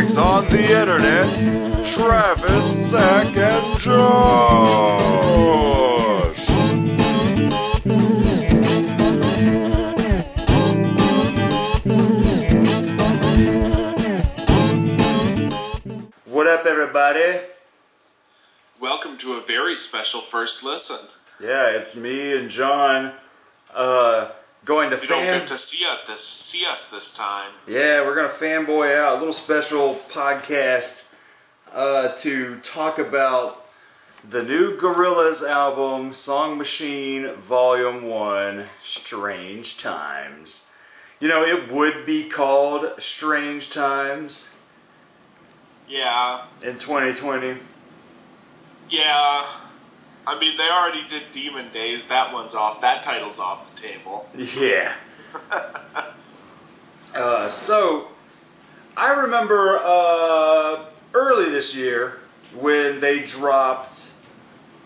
professional on the internet, Travis, Zach, and Josh. What up, everybody? Welcome to a very special first listen. Yeah, it's me and John uh, going to You don't get to see us this see us this time. Yeah, we're gonna fanboy out a little special podcast uh, to talk about the new Gorillaz album, Song Machine Volume One, Strange Times. You know, it would be called Strange Times Yeah, in 2020. yeah. I mean, they already did Demon Days. That one's off. That title's off the table. Yeah. Uh, so, I remember uh, early this year when they dropped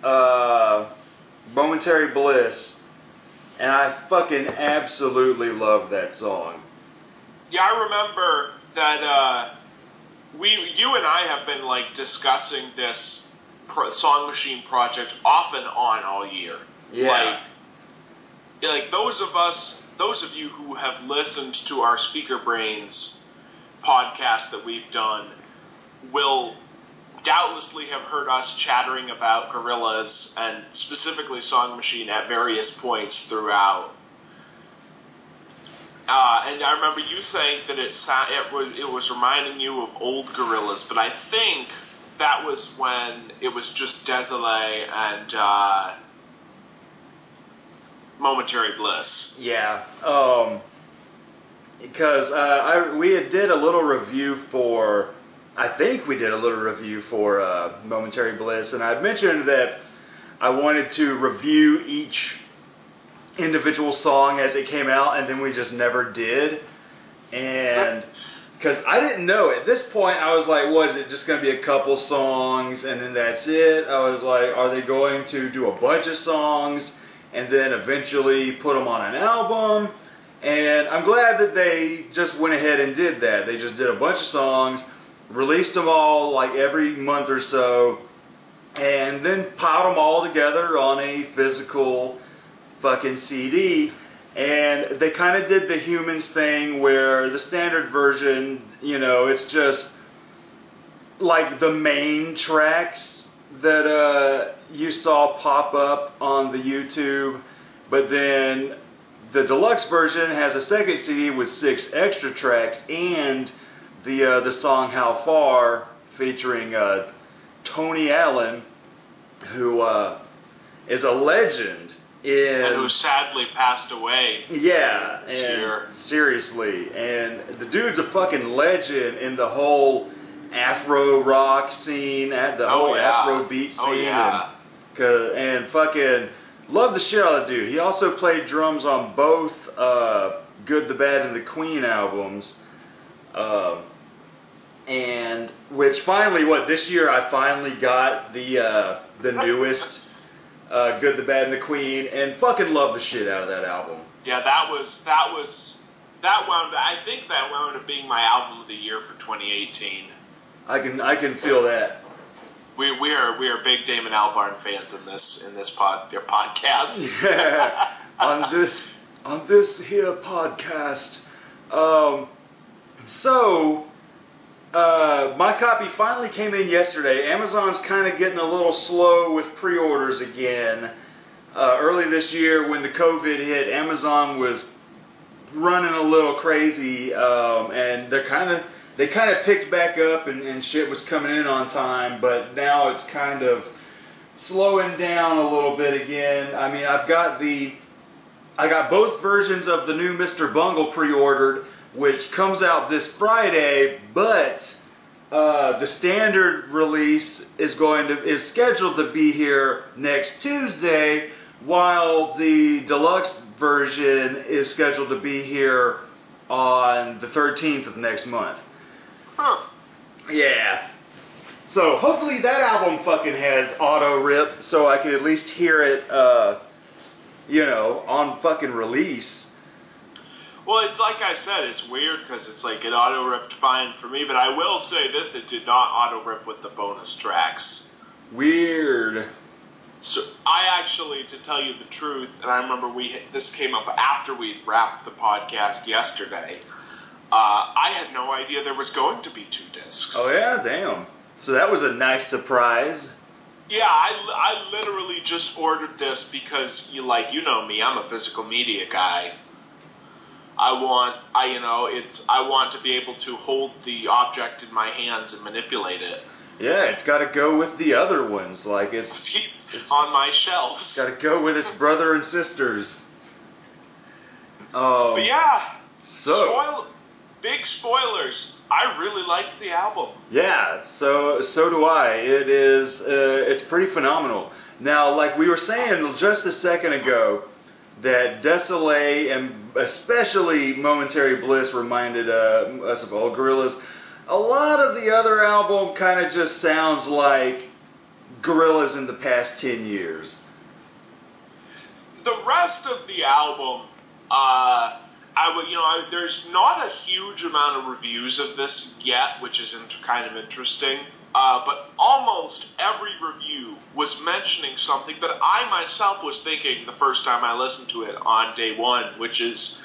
uh, Momentary Bliss, and I fucking absolutely love that song. yeah, I remember that uh, we, you and I have been like discussing this pro- Song Machine project off and on all year. Yeah. Like, like those of us, those of you who have listened to our Speaker Brains podcast that we've done, will doubtlessly have heard us chattering about Gorillaz and specifically Song Machine at various points throughout. Uh, and I remember you saying that it it was it was reminding you of old Gorillaz, but I think that was when it was just Desolé and uh, Momentary Bliss. Yeah. Um, because uh, I we had did a little review for, I think we did a little review for uh, Momentary Bliss, and I mentioned that I wanted to review each individual song as it came out, and then we just never did. And because I didn't know at this point, I was like, "What is it? Just going to be a couple songs, and then that's it?" I was like, "Are they going to do a bunch of songs and then eventually put them on an album?" And I'm glad that they just went ahead and did that. They just did a bunch of songs, released them all like every month or so, and then piled them all together on a physical fucking CD. And they kind of did the Humanz thing where the standard version, you know, it's just like the main tracks that uh, you saw pop up on the YouTube, but then the deluxe version has a second CD with six extra tracks and the uh, the song "How Far" featuring uh, Tony Allen, who uh, is a legend and who sadly passed away. yeah, this year. seriously, and the dude's a fucking legend in the whole Afro rock scene, at the Oh, whole yeah. Afro beat scene, Oh, yeah. and, and fucking love the shit out of the dude. He also played drums on both uh, Good, the Bad, and the Queen albums. Uh, and which finally, what this year I finally got the uh, the newest uh, Good, the Bad, and the Queen, and fucking love the shit out of that album. Yeah, that was that was that wound. I think that wound up being my album of the year for 2018. I can I can feel that. We we are we are big Damon Albarn fans in this in this pod your podcast. on this on this here podcast. Um, so uh, my copy finally came in yesterday. Amazon's kind of getting a little slow with pre-orders again. Uh, early this year, when the COVID hit, Amazon was running a little crazy, um, and they're kind of they kind of picked back up, and, and shit was coming in on time. But now it's kind of slowing down a little bit again. I mean, I've got the I got both versions of the new Mr. Bungle pre-ordered, which comes out this Friday, but uh, the standard release is going to is scheduled to be here next Tuesday, while the deluxe version is scheduled to be here on the 13th of next month. Huh. Yeah. So hopefully that album fucking has auto rip, so I can at least hear it, uh, you know, on fucking release. Well, it's like I said, it's weird because it's like it auto ripped fine for me, but I will say this: it did not auto rip with the bonus tracks. Weird. So I actually, to tell you the truth, and I remember we this came up after we'd wrapped the podcast yesterday. Uh, I had no idea there was going to be two discs. Oh yeah, damn. So that was a nice surprise. Yeah, I, I literally just ordered this because you like you know me, I'm a physical media guy. I want I you know it's I want to be able to hold the object in my hands and manipulate it. Yeah, it's got to go with the other ones. Like it's It's on my shelves. got to go with its brother and sisters. Um, But yeah, So spoil big spoilers. I really liked the album. yeah, so so do I. It is uh, it's pretty phenomenal. Now, like we were saying just a second ago, that Desolé and especially Momentary Bliss reminded uh, us of old Gorillaz. A lot of the other album kind of just sounds like Gorillaz in the past ten years. the rest of the album, uh, I would, you know, I, there's not a huge amount of reviews of this yet, which is kind of interesting. Uh, but almost every review was mentioning something that I myself was thinking the first time I listened to it on day one, which is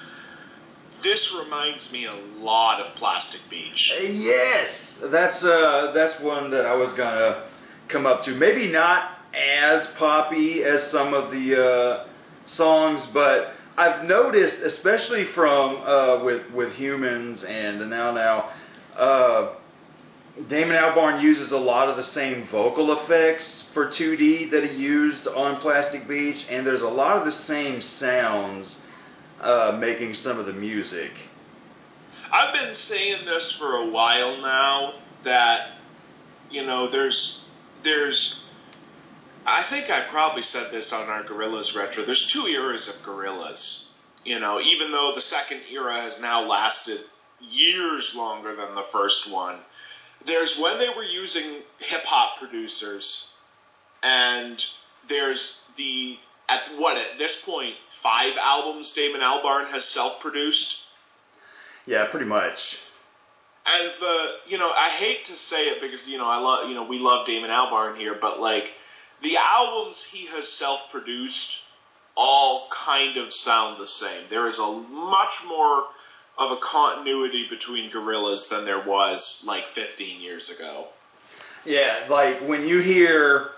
this reminds me a lot of Plastic Beach. Yes, that's uh, that's one that I was gonna come up to. Maybe not as poppy as some of the uh, songs, but I've noticed, especially from uh, with with Humanz and the now now, uh, Damon Albarn uses a lot of the same vocal effects for 2D that he used on Plastic Beach, and there's a lot of the same sounds uh, making some of the music. I've been saying this for a while now that you know there's there's I think I probably said this on our Gorillaz retro. There's two eras of Gorillaz. You know, even though the second era has now lasted years longer than the first one. There's when they were using hip hop producers and there's the at what at this point five albums Damon Albarn has self-produced Yeah, pretty much. and the you know I hate to say it because you know I love you know we love Damon Albarn here, but like the albums he has self-produced all kind of sound the same. There is a much more of a continuity between Gorillaz than there was like 15 years ago. Yeah, like when you hear,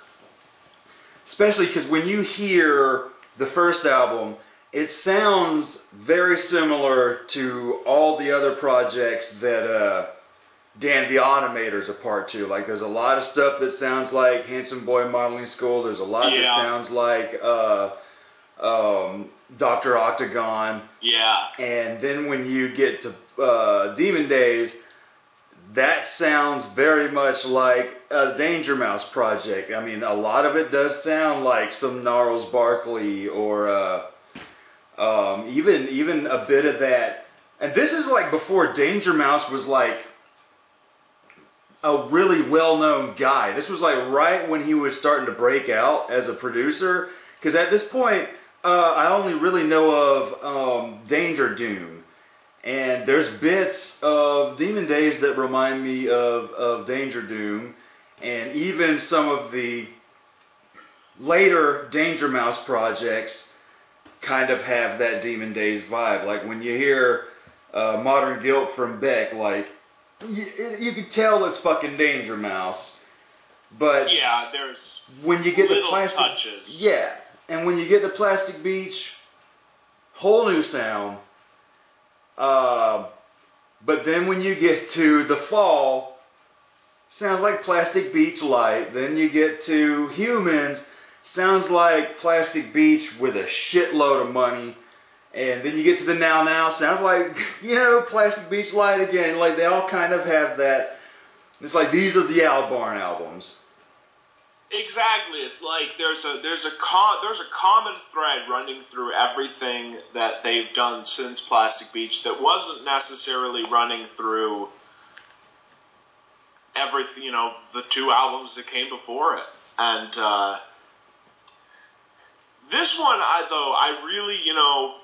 especially because when you hear the first album, it sounds very similar to all the other projects that uh, Dan the Automator's a part to. Like, there's a lot of stuff that sounds like Handsome Boy Modeling School. There's a lot that sounds like uh, um, Doctor Octagon. Yeah. And then when you get to uh, Demon Days, that sounds very much like a Danger Mouse project. I mean, a lot of it does sound like some Gnarls Barkley or uh, um, even even a bit of that. And this is like before Danger Mouse was like a really well-known guy. This was like right when he was starting to break out as a producer. Because at this point, uh, I only really know of um, Danger Doom, and there's bits of Demon Days that remind me of, of Danger Doom, and even some of the later Danger Mouse projects kind of have that Demon Days vibe. Like when you hear uh, Modern Guilt from Beck, like you, you can tell it's fucking Danger Mouse. But Yeah, there's when you get the plastic, touches. yeah, and when you get to Plastic Beach, whole new sound. Uh, but then when you get to the fall, sounds like Plastic Beach light. Then you get to Humanz, sounds like Plastic Beach with a shitload of money. And then you get to the now now, sounds like you know Plastic Beach light again. Like they all kind of have that. It's like these are the Albarn albums. Exactly. It's like there's a there's a com- there's a common thread running through everything that they've done since Plastic Beach that wasn't necessarily running through everything. You know, the two albums that came before it, and uh, this one, I though I really you know.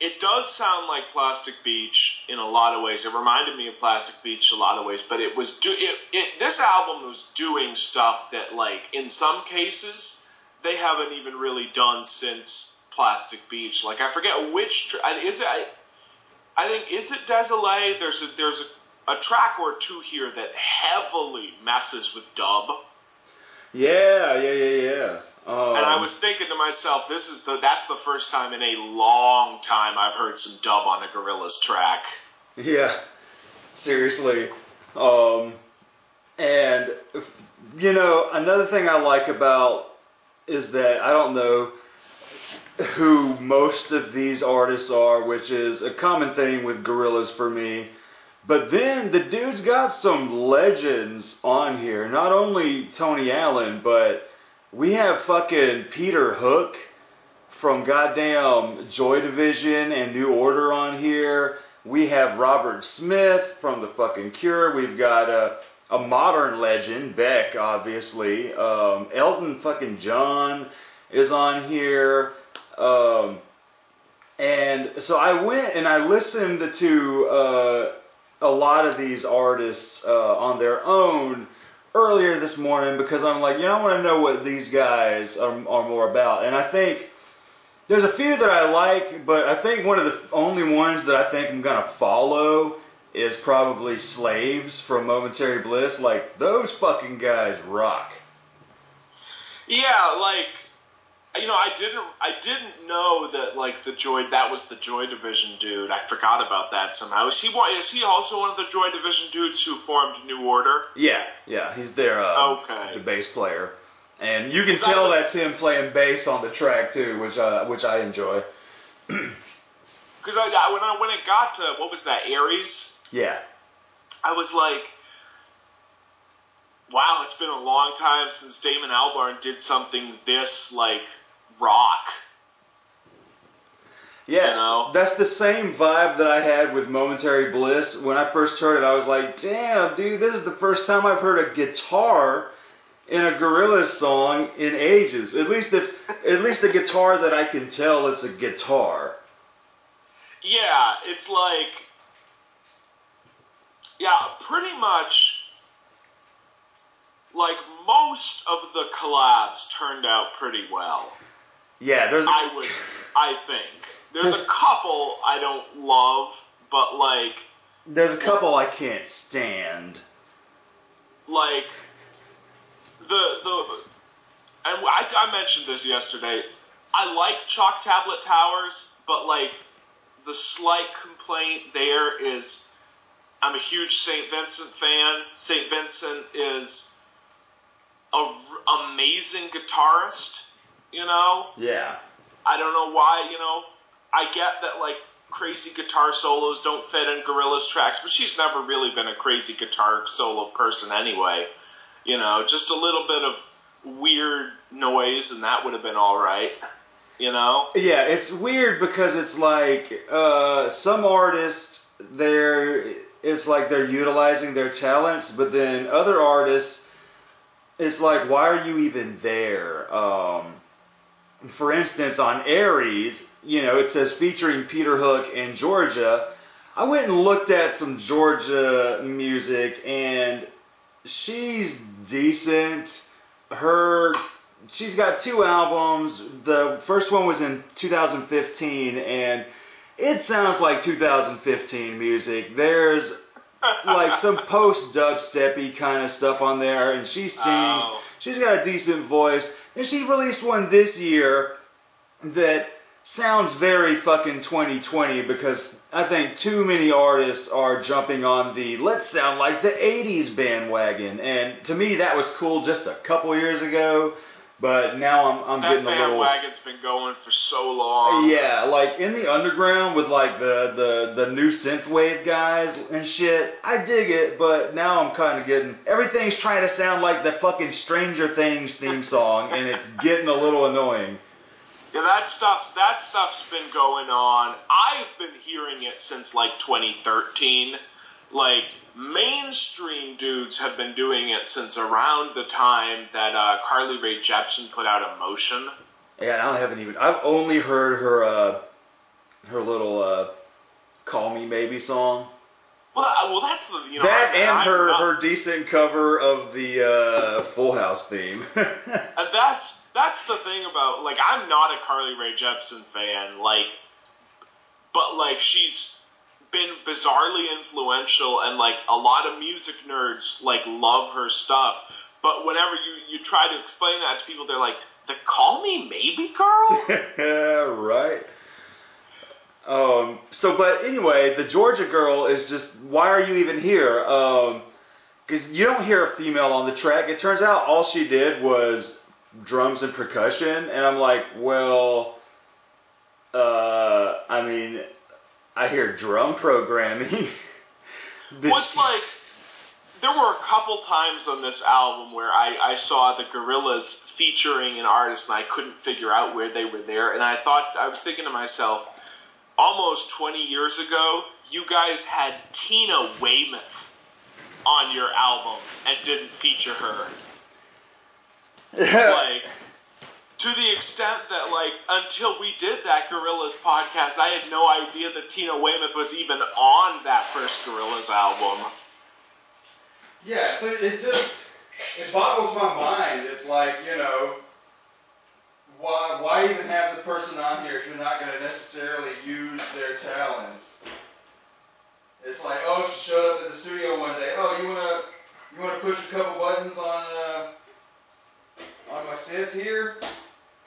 It does sound like Plastic Beach in a lot of ways. It reminded me of Plastic Beach a lot of ways, but it was do it, it this album was doing stuff that like in some cases they haven't even really done since Plastic Beach. Like I forget which is it. I, I think is it Desolé. There's a there's a, a track or two here that heavily messes with dub. Yeah, yeah, yeah, yeah. Um, And I was thinking to myself, this is the that's the first time in a long time I've heard some dub on a Gorillaz track. Yeah, seriously. Um, and you know, another thing I like about is that I don't know who most of these artists are, which is a common thing with Gorillaz for me. But then the dude's got some legends on here. Not only Tony Allen, but we have fucking Peter Hook from goddamn Joy Division and New Order on here. We have Robert Smith from the fucking Cure. We've got a, a modern legend, Beck, obviously. Um, Elton fucking John is on here. Um, and so I went and I listened to uh, a lot of these artists uh, on their own earlier this morning because I'm like, you know, I want to know what these guys are, are more about. And I think there's a few that I like, but I think one of the only ones that I think I'm going to follow is probably Slaves from Momentary Bliss. Like, those fucking guys rock. Yeah, like you know, I didn't I didn't know that like the Joy that was the Joy Division dude. I forgot about that somehow. Is he one? Is he also one of the Joy Division dudes who formed New Order? Yeah, yeah, he's their uh, Okay. the bass player, and you can tell was- that's him playing bass on the track too, which uh, which I enjoy. Because I, I when I when it got to what was that Aries, Yeah, I was like, wow, it's been a long time since Damon Albarn did something this like rock. yeah, You know? that's the same vibe that I had with Momentary Bliss. When I first heard it, I was like, damn, dude, this is the first time I've heard a guitar in a Gorillaz song in ages. At least if at least a guitar that I can tell it's a guitar. Yeah, it's like, yeah, pretty much. Like most of the collabs turned out pretty well. Yeah, there's I would, I think. There's a couple I don't love, but like, there's a couple I can't stand. like the the, and I, I mentioned this yesterday. I like Chalk Tablet Towers, but like the slight complaint there is, I'm a huge St. Vincent fan. St. Vincent is a r- amazing guitarist. You know, Yeah. I don't know why, you know, I get that like crazy guitar solos don't fit in Gorillaz tracks, but she's never really been a crazy guitar solo person anyway. You know, just a little bit of weird noise and that would have been all right. You know? Yeah, it's weird because it's like uh, some artists, they're it's like they're utilizing their talents, but then other artists, it's like why are you even there? Um, for instance, on Aries, you know, it says featuring Peter Hook and Georgia. I went and looked at some Georgia music, and she's decent. Her she's got two albums. The first one was in 2015, and it sounds like 2015 music. There's like some post dubsteppy kind of stuff on there, and she sings. Oh. She's got a decent voice, and she released one this year that sounds very fucking 2020 because I think too many artists are jumping on the let's sound like the 80s bandwagon, and to me that was cool just a couple years ago, but now I'm I'm That getting a little That bandwagon's been going for so long. yeah, like in the underground with like the the the new synthwave guys and shit. I dig it, but now I'm kind of getting everything's trying to sound like the fucking Stranger Things theme song, and it's getting a little annoying. Yeah, that stuff's that stuff's been going on. I've been hearing it since like 2013. Like mainstream dudes have been doing it since around the time that uh, Carly Rae Jepsen put out Emotion. Yeah, I haven't even. I've only heard her uh, her little uh, "Call Me Maybe" song. Well, uh, well, that's the you know that I, and I'm her not- her decent cover of the uh, Full House theme. And that's that's the thing about like I'm not a Carly Rae Jepsen fan, like, but like she's been bizarrely influential, and like a lot of music nerds like love her stuff. But whenever you you try to explain that to people, they're like, "The Call Me Maybe Girl." right. Um, so, but anyway, the Georgia girl is just, why are you even here? Um, Because you don't hear a female on the track. It turns out all she did was drums and percussion. And I'm like, well, uh, I mean, I hear drum programming. What's like, there were a couple times on this album where I, I saw the Gorillaz featuring an artist and I couldn't figure out where they were there. And I thought, I was thinking to myself, almost 20 years ago, you guys had Tina Weymouth on your album and didn't feature her. Like, to the extent that, like, until we did that Gorillaz podcast, I had no idea that Tina Weymouth was even on that first Gorillaz album. Yeah, so it just it boggles my mind. It's like you know, why why even have the person on here if you're not going to necessarily use their talents? It's like, oh, she showed up at the studio one day. Oh, you wanna you wanna push a couple buttons on uh on my synth here?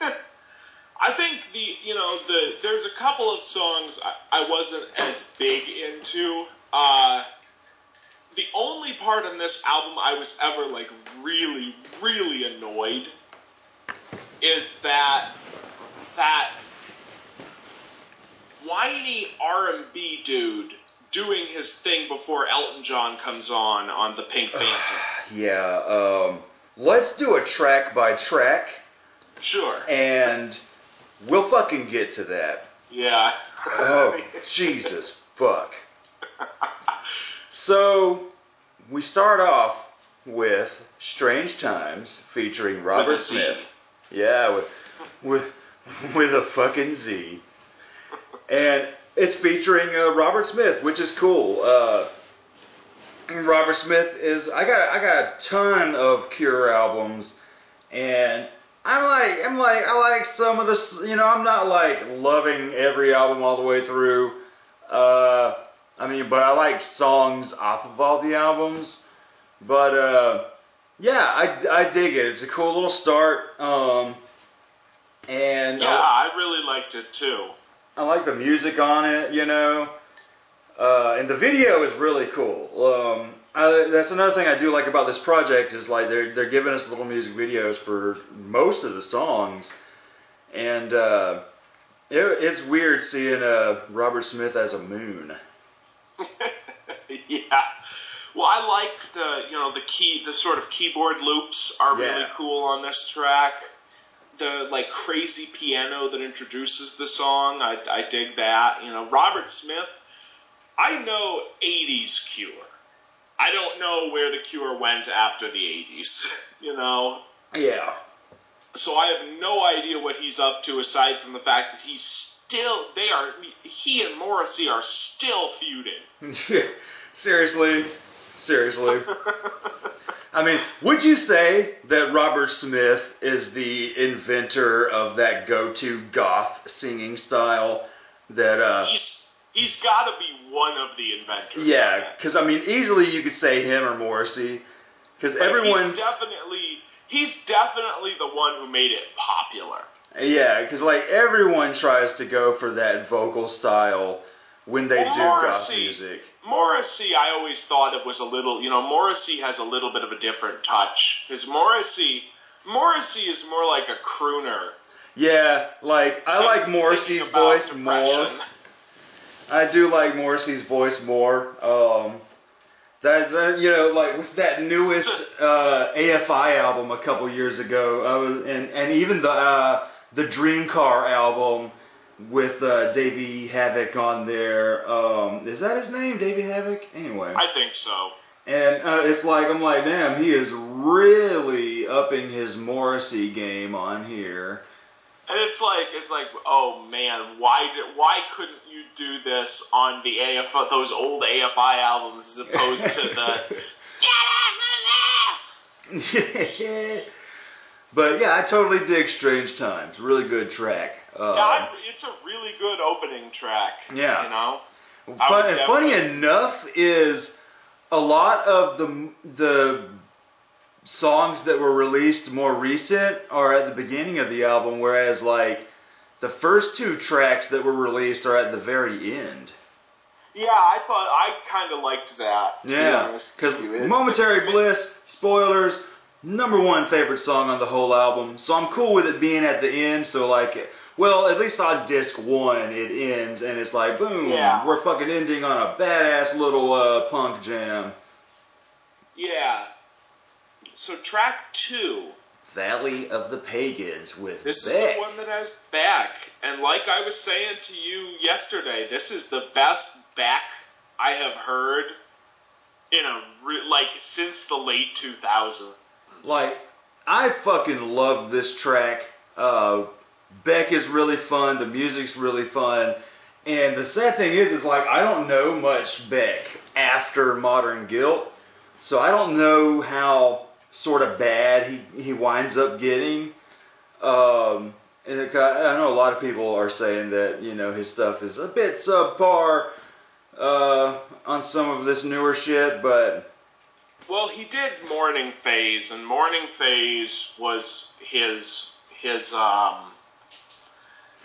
I think the you know the there's a couple of songs I, I wasn't as big into. Uh, the only part on this album I was ever like really really annoyed is that that whiny R and B dude doing his thing before Elton John comes on on the Pink Phantom. Yeah. Um, let's do a track by track, Sure. and we'll fucking get to that. Yeah. Oh, Jesus fuck. So, we start off with Strange Times featuring Robert With. Smith. Yeah, with with with a fucking Z. And it's featuring uh, Robert Smith, which is cool. Uh, Robert Smith is I got I got a ton of Cure albums, and I'm like I'm like I like some of this. You know, I'm not like loving every album all the way through. Uh, I mean, but I like songs off of all the albums. But uh, yeah, I, I dig it. It's a cool little start. Um, and Yeah, I, I really liked it too. I like the music on it, you know. Uh, and the video is really cool. Um, I, that's another thing I do like about this project is like they're they're giving us little music videos for most of the songs, and uh, it, it's weird seeing uh, Robert Smith as a moon. yeah. Well, I like the you know the key the sort of keyboard loops are really cool on this track. The like crazy piano that introduces the song, I, I dig that. You know, Robert Smith. I know '80s Cure. I don't know where the Cure went after the '80s. You know, Yeah. so I have no idea what he's up to aside from the fact that he's still they are he and Morrissey are still feuding. seriously, seriously. I mean, would you say that Robert Smith is the inventor of that go-to goth singing style? That uh, he's he's got to be one of the inventors. yeah, because I mean, easily you could say him or Morrissey, because everyone, he's definitely he's definitely the one who made it popular. yeah, because like everyone tries to go for that vocal style when they Well, do goth Morrissey- music. Morrissey, I always thought it was a little, you know, Morrissey has a little bit of a different touch. Because Morrissey, Morrissey is more like a crooner. Yeah, like I like Morrissey's voice more. I do like Morrissey's voice more. Um, that, that you know, like with that newest uh, AFI album a couple years ago, I was, and and even the uh, the Dream Car album with uh, Davey Havok on there. Um, is that his name, Davey Havok? Anyway, I think so. and uh, it's like I'm like, damn, he is really upping his Morrissey game on here. And it's like it's like oh man, why did why couldn't do this on the AFI those old AFI albums as opposed to the but yeah, I totally dig Strange Times. Really good track. Uh, Yeah, it's a really good opening track. Yeah. you know. Fun, funny enough is a lot of the the songs that were released more recent are at the beginning of the album, whereas like the first two tracks that were released are at the very end. Yeah, I thought I kind of liked that. To Yeah, because Momentary Bliss, spoilers, number one favorite song on the whole album. So I'm cool with it being at the end. So like, well, at least on disc one, it ends and it's like, boom, Yeah. we're fucking ending on a badass little uh, punk jam. Yeah. So track two. Valley of the Pagans with This is the one that has Beck, and like I was saying to you yesterday, this is the best Beck I have heard in a re- like since the late 2000s. Like, I fucking love this track. Uh, Beck is really fun. The music's really fun. And the sad thing is, is like I don't know much Beck after Modern Guilt, so I don't know how sort of bad he he winds up getting. Um, and it, I know a lot of people are saying that you know his stuff is a bit subpar uh, on some of this newer shit, but Well, he did Morning Phase, and Morning Phase was his his um.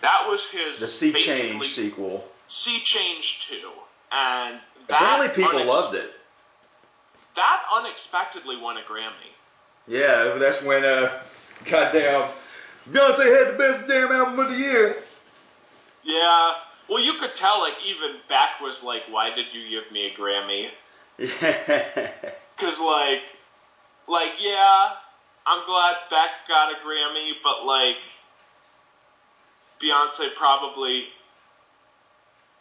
That was his the Sea Change sequel. Sea Change Two, and that Apparently, people unex- loved it. That unexpectedly won a Grammy. Yeah, that's when uh, goddamn Beyonce had the best damn album of the year. Yeah. Well, you could tell, like, even Beck was like, why did you give me a Grammy? Yeah. Because, like, like, yeah, I'm glad Beck got a Grammy, but, like, Beyonce probably,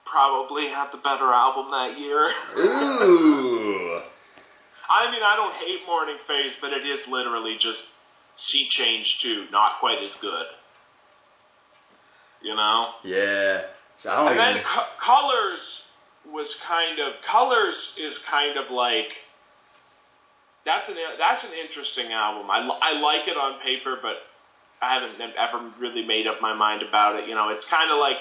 probably had the better album that year. Ooh. I mean, I don't hate Morning Phase, but it is literally just Sea Change 2, not quite as good. You know? Yeah. So I don't And then co- colors was kind of colors is kind of like that's an that's an interesting album. I, I like it on paper, but I haven't ever really made up my mind about it. You know, it's kind of like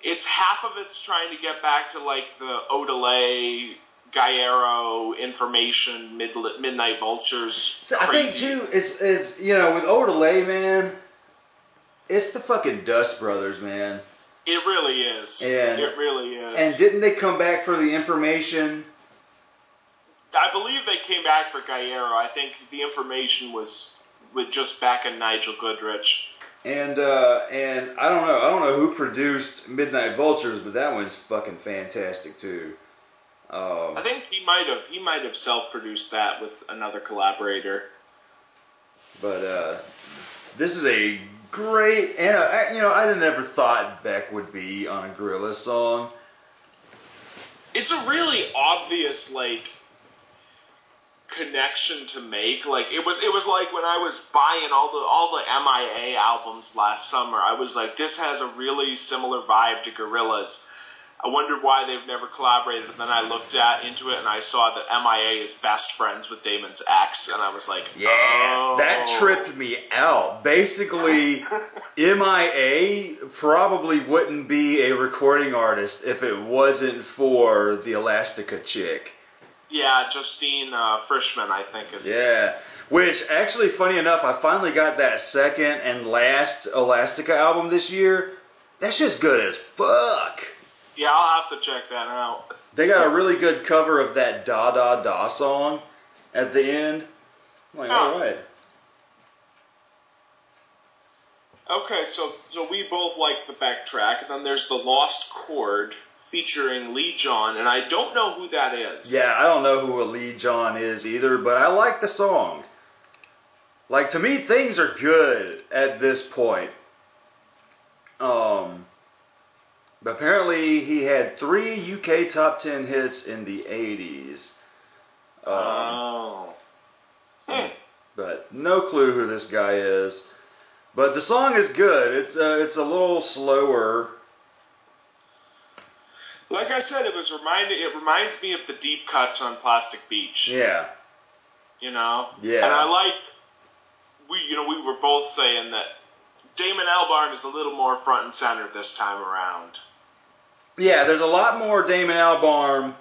it's half of it's trying to get back to like the Odelay, Guero, Information, Mid- Midnight Vultures. So I think too, it's it's you know with Odelay, man, it's the fucking Dust Brothers, man. It really is. And- it really is. And didn't they come Beck for the information? I believe they came back for Guero. I think the information was with just back in Nigel Godrich. And uh, and I don't know, I don't know who produced Midnight Vultures, but that one's fucking fantastic too. Um, I think he might have he might have self-produced that with another collaborator. But uh, this is a great, and uh, you know, I never thought Beck would be on a Gorilla song. It's a really obvious like connection to make. Like it was it was like when I was buying all the all the MIA albums last summer, I was like this has a really similar vibe to Gorillaz. I wondered why they've never collaborated, and then I looked at into it and I saw that MIA is best friends with Damon's ex, and I was like, Yeah, oh. that tripped me out. Basically, MIA probably wouldn't be a recording artist if it wasn't for the Elastica chick. Yeah, Justine uh, Frischmann, I think is. Yeah. Which, actually, funny enough, I finally got that second and last Elastica album this year. That's just good as fuck. Yeah, I'll have to check that out. They got a really good cover of that Da Da Da song at the end. I'm like, Huh. alright. Okay, so so we both like the Beck track, and then there's the Lost Chord featuring Lee John, and I don't know who that is. Yeah, I don't know who a Lee John is either, but I like the song. Like to me, things are good at this point. Um, but apparently he had three UK top ten hits in the '80s. Um, Oh. Hmm. but no clue who this guy is. But the song is good. It's uh, it's a little slower. Like I said, it was reminded. It reminds me of the deep cuts on Plastic Beach. Yeah. You know. Yeah. And I like. We you know we were both saying that Damon Albarn is a little more front and center this time around. Yeah, there's a lot more Damon Albarn.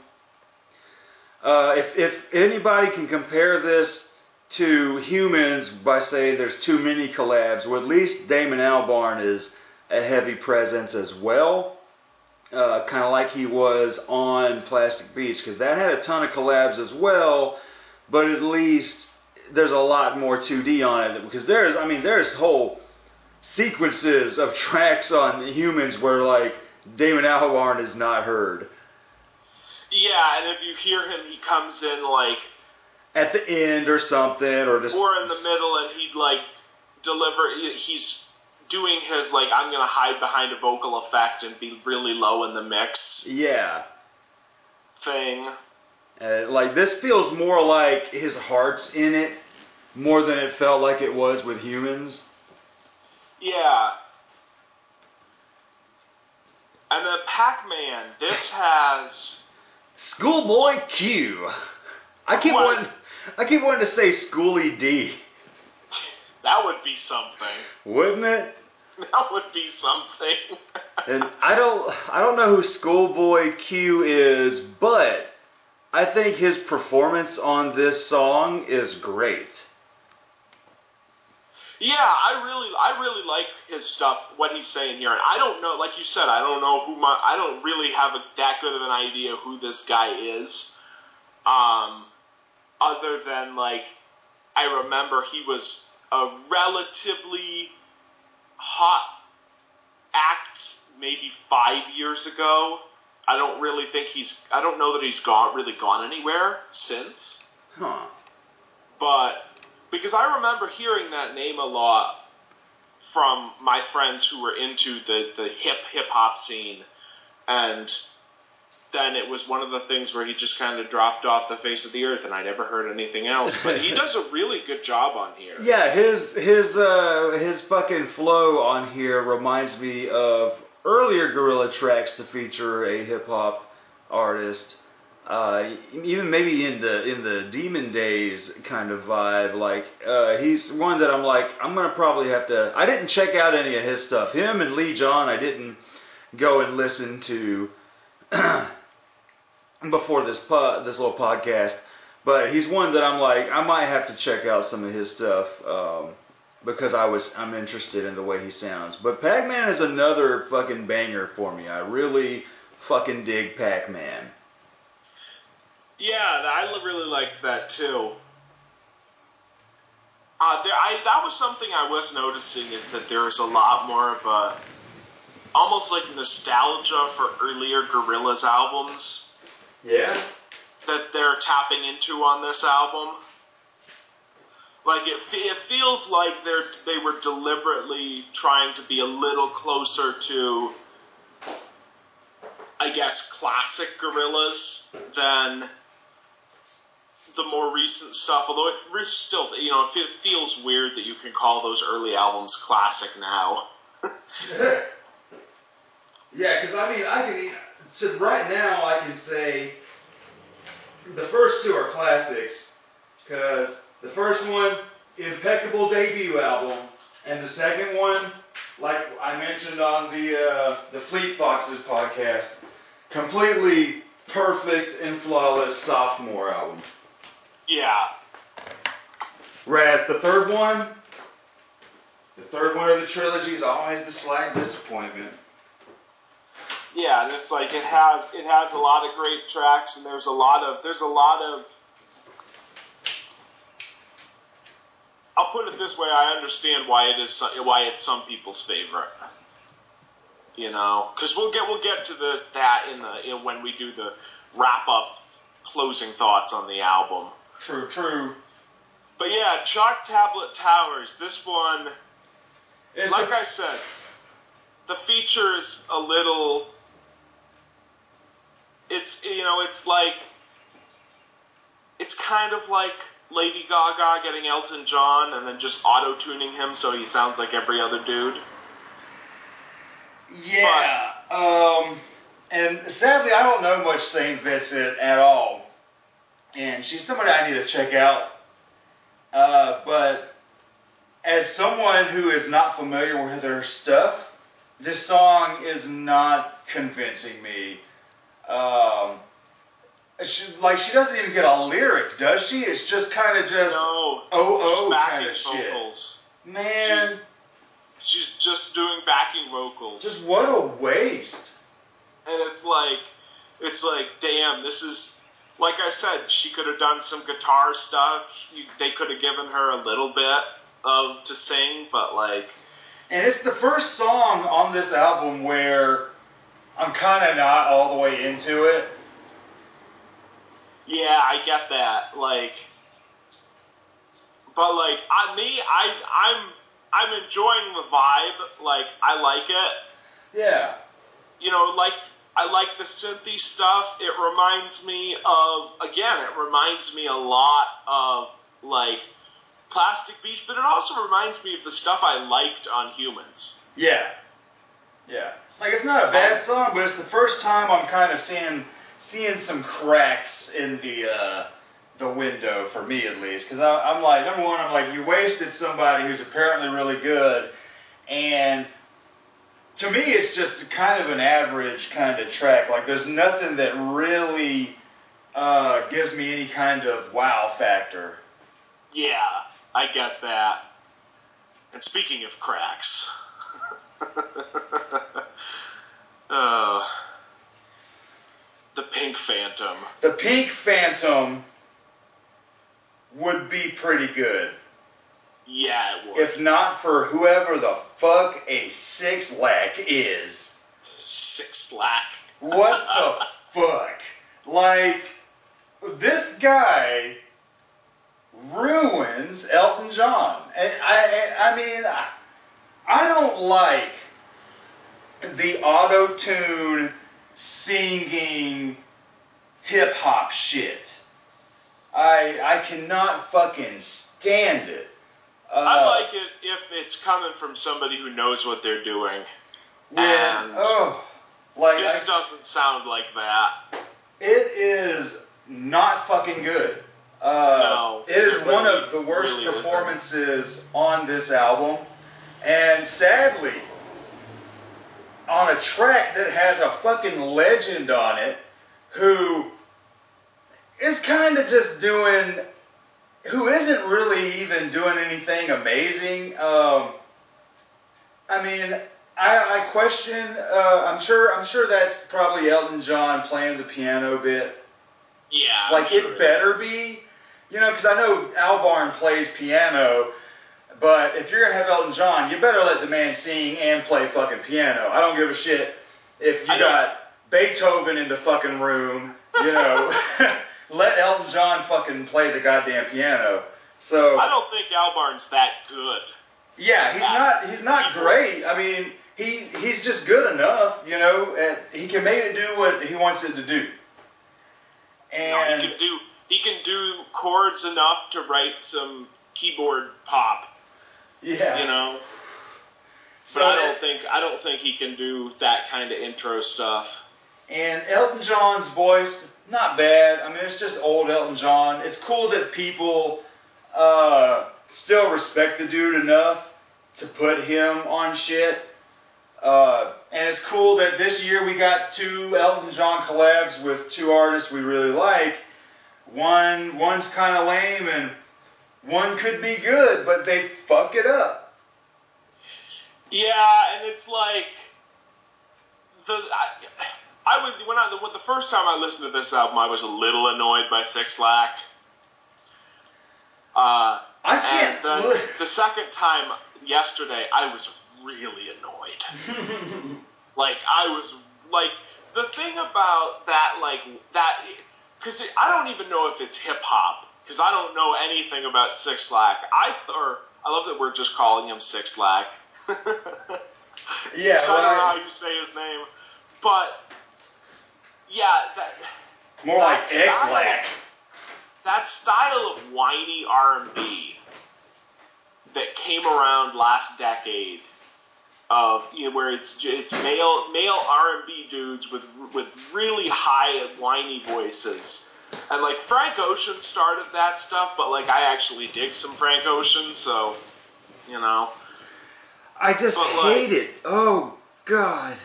Uh, if if anybody can compare this to Humanz by saying there's too many collabs, well, at least Damon Albarn is a heavy presence as well. Uh, kind of like he was on Plastic Beach, because that had a ton of collabs as well. But at least there's a lot more 2D on it because there's, I mean, there's whole sequences of tracks on Humanz where like Damon Albarn is not heard. Yeah, and if you hear him, he comes in like At the end or something, or just or in the middle, and he'd like deliver. He's doing his like I'm gonna hide behind a vocal effect and be really low in the mix yeah. thing. Uh, like this feels more like his heart's in it more than it felt like it was with Humanz. Yeah. And then Pac-Man. This has Schoolboy Q. I keep What? wanting, I keep wanting to say Schooly D, that would be something. wouldn't it? That would be something. And I don't I don't know who Schoolboy Q is, but I think his performance on this song is great. Yeah, I really, I really like his stuff. What he's saying here, and I don't know. Like you said, I don't know who my. I don't really have a, that good of an idea who this guy is. Um, other than like, I remember he was a relatively hot act maybe five years ago. I don't really think he's. I don't know that he's gone really gone anywhere since Huh. but because I remember hearing that name a lot from my friends who were into the, the hip hip hop scene, and then it was one of the things where he just kind of dropped off the face of the earth, and I never heard anything else. But he does a really good job on here. Yeah, his his uh his fucking flow on here reminds me of earlier Gorilla tracks to feature a hip hop artist. Uh, even maybe in the in the Demon Days kind of vibe. Like uh, he's one that I'm like I'm gonna probably have to. I didn't check out any of his stuff. Him and Lee John, I didn't go and listen to before this po- this little podcast. But he's one that I'm like I might have to check out some of his stuff um, because I was I'm interested in the way he sounds. But Pac-Man is another fucking banger for me. I really fucking dig Pac-Man. Yeah, I really liked that too. Uh, there, I that was something I was noticing is that there is a lot more of a almost like nostalgia for earlier Gorillaz albums Yeah. that they're tapping into on this album. Like it, it feels like they're they were deliberately trying to be a little closer to, I guess, classic Gorillaz than the more recent stuff. Although it still, you know, it feels weird that you can call those early albums classic now. yeah, because I mean, I can so right now I can say the first two are classics because the first one impeccable debut album, and the second one, like I mentioned on the uh, the Fleet Foxes podcast, completely perfect and flawless sophomore album. Yeah, Whereas the third one, the third one of the trilogy is always the slight disappointment. Yeah, and it's like it has it has a lot of great tracks, and there's a lot of there's a lot of. I'll put it this way: I understand why it is why it's some people's favorite. You know, because we'll get we'll get to the that in the in, when we do the wrap up closing thoughts on the album. True, true. But yeah, Chalk Tablet Towers. This one, It's like the- I said, the features a little. It's you know it's like. It's kind of like Lady Gaga getting Elton John and then just auto tuning him so he sounds like every other dude. Yeah. Um, and sadly, I don't know much St. Vincent at all. And she's somebody I need to check out. Uh, but as someone who is not familiar with her stuff, this song is not convincing me. Um, she, like she doesn't even get a lyric, does she? It's just kind of just No. oh oh kind of shit. Man, She's- She's just doing backing vocals. just what a waste. and it's like it's like damn this is like i said she could have done some guitar stuff they could have given her a little bit of to sing but like And it's the first song on this album where I'm kind of not all the way into it. yeah i get that like but like i me i i'm i'm enjoying the vibe like i like it Yeah. you know, like I like the synthy stuff. It reminds me of again, it reminds me a lot of like Plastic Beach, but it also reminds me of the stuff I liked on Humanz. Yeah. Yeah. Like it's not a bad song, but it's the first time I'm kind of seeing seeing some cracks in the uh, the window for me at least. Because I'm like, number one, I'm like, you wasted somebody who's apparently really good, and to me, it's just kind of an average kind of track. Like there's nothing that really uh, gives me any kind of wow factor. Yeah, I get that. And speaking of cracks, uh, the Pink Phantom. The Pink Phantom would be pretty good. Yeah, it would. If not for whoever the fuck a six lack is. Six Black. What the fuck? Like, this guy ruins Elton John. And I, I I mean, I, I don't like the auto tune singing hip hop shit. I I cannot fucking stand it. Uh, I like it if it's coming from somebody who knows what they're doing. when, and oh, like This I- doesn't sound like that. It is not fucking good. Uh, No, it is it one really- of the worst really isn't. performances on this album, and sadly, on a track that has a fucking legend on it, who is kind of just doing, who isn't really even doing anything amazing. Um, I mean, I, I question. Uh, I'm sure. I'm sure that's probably Elton John playing the piano bit. Yeah, Like sure it better is. be, you know, because I know Albarn plays piano, but if you're gonna have Elton John, you better let the man sing and play fucking piano. I don't give a shit if you I don't- got Beethoven in the fucking room. You know, let Elton John fucking play the goddamn piano. So I don't think Albarn's that good. yeah, he's not he's not great. I mean, he he's just good enough, you know. And he can make it do what he wants it to do. And he can do he can do chords enough to write some keyboard pop. yeah, You know, So but I don't think I don't think he can do that kind of intro stuff. And Elton John's voice, not bad. I mean, it's just old Elton John. It's cool that people uh, still respect the dude enough to put him on shit. Uh, and it's cool that this year we got two Elton John collabs with two artists we really like. One, one's kind of lame, and one could be good, but they fuck it up. Yeah, and it's like the I, I was when I the, the first time I listened to this album, I was a little annoyed by Six Lack. Uh, I can't. and the, the second time yesterday, I was really annoyed. Like I was like the thing about that like that because I don't even know if it's hip hop because I don't know anything about Six Lack. I or I love that we're just calling him Six Lack. Yeah, I don't know how you say his name, but yeah, that more like that style- X-Lack. that style of whiny R and B that came around last decade of you know where it's it's male male R and B dudes with with really high whiny voices. And like Frank Ocean started that stuff, but like I actually dig some Frank Ocean, so you know. I just But, like- hate it. Oh God.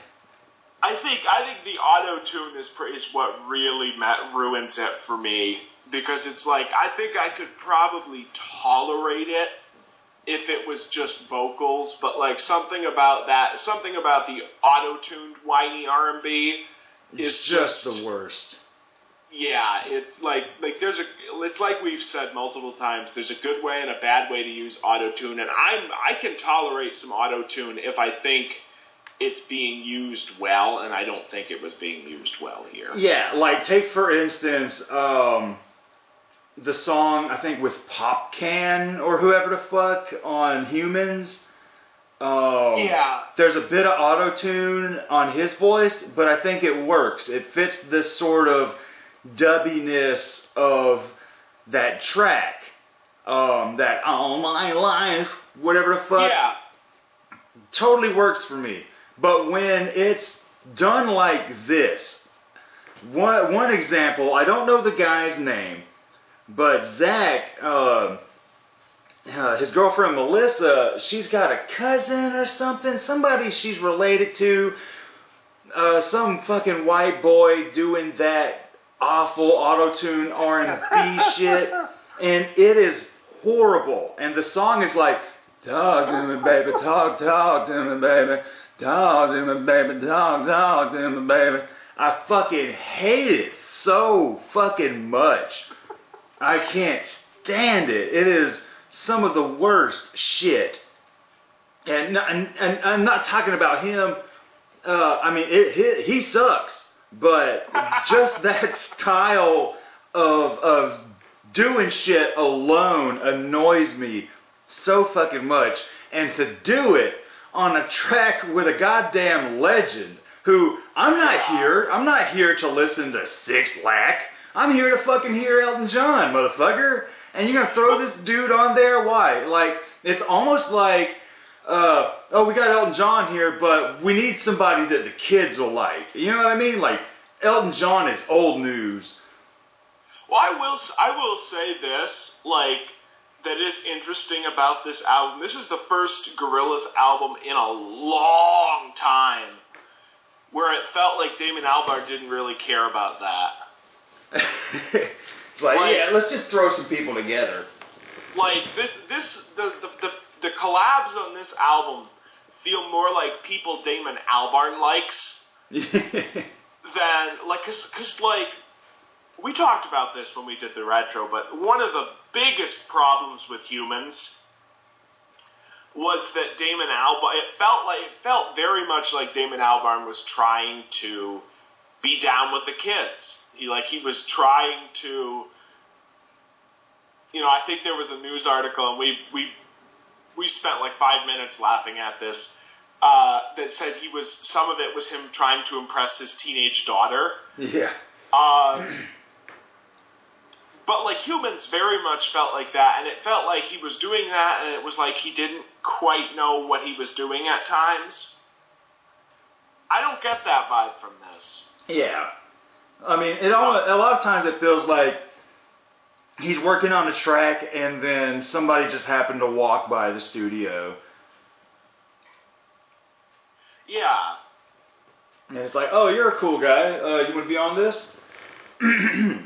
I think I think the auto tune is is what really ruins it for me because it's like I think I could probably tolerate it if it was just vocals, but like something about that, something about the auto tuned whiny R and B is Just just the worst. yeah, it's like like there's a it's like we've said multiple times. There's a good way and a bad way to use auto tune, and I'm I can tolerate some auto tune if I think it's being used well, and I don't think it was being used well here. Yeah, like take for instance, um, the song I think with Popcaan or whoever the fuck on Humanz. Um, Yeah. There's a bit of auto tune on his voice, but I think it works. It fits this sort of dubbiness of that track. Um, that all my life, whatever the fuck Yeah, totally works for me. But when it's done like this, one one example, I don't know the guy's name, but Zach, uh, uh, his girlfriend Melissa, she's got a cousin or something, somebody she's related to, uh, some fucking white boy doing that awful auto tune R and B shit, and it is horrible. And the song is like, talk to me, baby, talk, talk to me, baby, talk to me, baby, talk, talk to me, baby. I fucking hate it so fucking much. I can't stand it. It is some of the worst shit. And, and, and I'm not talking about him. Uh, I mean, it, he, he sucks. But just that style of, of doing shit alone annoys me so fucking much. And to do it on a track with a goddamn legend who I'm not here. I'm not here to listen to Six Lack. I'm here to fucking hear Elton John, motherfucker. And you're gonna throw this dude on there? Why? Like, it's almost like, uh, oh, we got Elton John here, but we need somebody that the kids will like. You know what I mean? Like, Elton John is old news. Well, I will. I will say this, like that is interesting about this album. This is the first Gorillaz album in a long time where it felt like Damon Albarn didn't really care about that. it's like, Like- yeah, let's just throw some people together. Like this, this the the the, the collabs on this album feel more like people Damon Albarn likes than like cause, cause like we talked about this when we did the retro, but one of the biggest problems with Humanz was that Damon Albarn. It felt like it felt very much like Damon Albarn was trying to be down with the kids. He like he was trying to. You know, I think there was a news article, and we we we spent like five minutes laughing at this. Uh, that said he was some of it was him trying to impress his teenage daughter. yeah. Uh, but like Humanz very much felt like that, and it felt like he was doing that, and it was like he didn't quite know what he was doing at times. I don't get that vibe from this. Yeah. I mean, it all, a lot of times it feels like he's working on a track and then somebody just happened to walk by the studio. Yeah, And it's like, oh, you're a cool guy. Uh, you want to be on this?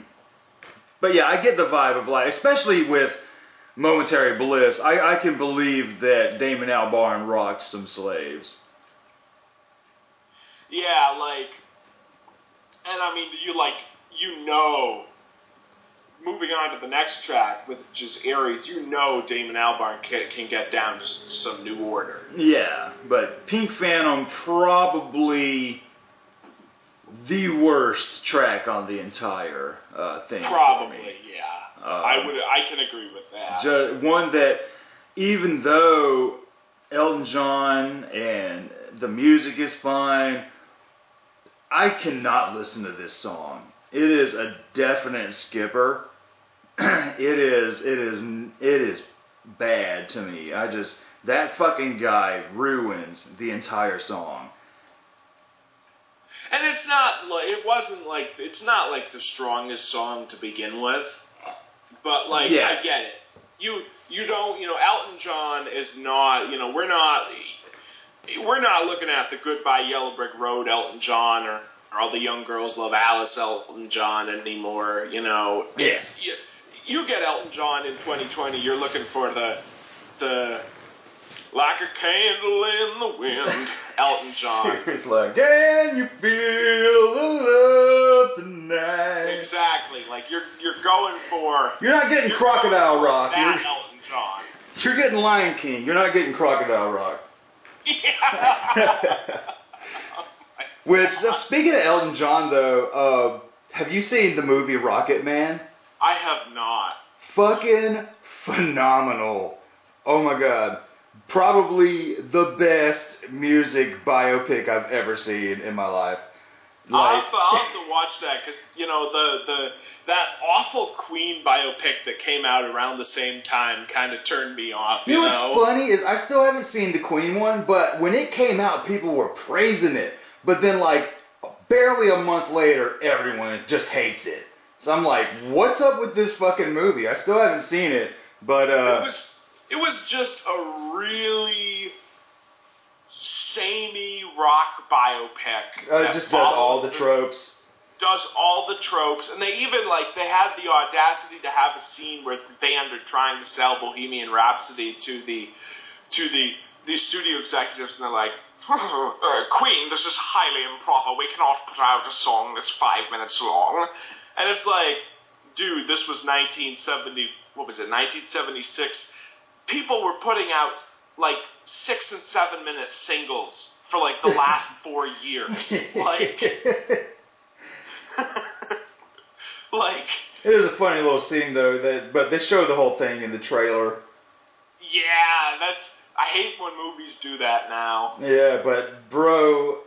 but yeah, I get the vibe of like, especially with Momentary Bliss, I, I can believe that Damon Albarn rocks some slaves. yeah, like, and I mean, you like, you know, moving on to the next track with just Aries, you know, Damon Albarn can, can get down to some new order. Yeah, but Pink Phantom probably the worst track on the entire uh, thing. Probably, yeah. Um, I would, I can agree with that. One that, even though Elton John and the music is fine, I cannot listen to this song. It is a definite skipper. it is it is it is bad to me. I just that fucking guy ruins the entire song. And it's not like it wasn't like it's not like the strongest song to begin with, but like Yeah. I get it. You you don't you know Elton John is not you know we're not we're not looking at the Goodbye Yellow Brick Road Elton John or, or all the young girls love Alice Elton John anymore. You know it's you, you get Elton John in 2020. You're looking for the the like a candle in the wind Elton John. it's like, can you feel the love tonight? Exactly. Like you're you're going for You're not getting you're Crocodile Rock. That You're, Elton John. you're getting Lion King. You're not getting Crocodile Rock. Yeah. Which, speaking of Elton John, though, uh, have you seen the movie Rocketman? I have not. Fucking phenomenal. Oh my god. Probably the best music biopic I've ever seen in my life. I'll, have to, I'll have to watch that because you know the the that awful Queen biopic that came out around the same time kind of turned me off. You You, know what's funny is I still haven't seen the Queen one, but when it came out, people were praising it. But then, like, barely a month later, everyone just hates it. So I'm like, what's up with this fucking movie? I still haven't seen it, but It uh, was it was just a really samey rock biopic. uh, it just does all the tropes. does all the tropes, and they even like they had the audacity to have a scene where the band are trying to sell Bohemian Rhapsody to the to the the studio executives, and they're like, uh, "Queen, this is highly improper. We cannot put out a song that's five minutes long." And it's like, dude, this was 1970. What was it? 1976. People were putting out like six and seven minute singles for like the last four years. Like. like, it is a funny little scene though. That but they show the whole thing in the trailer. yeah, that's. I hate when movies do that now. Yeah, but bro,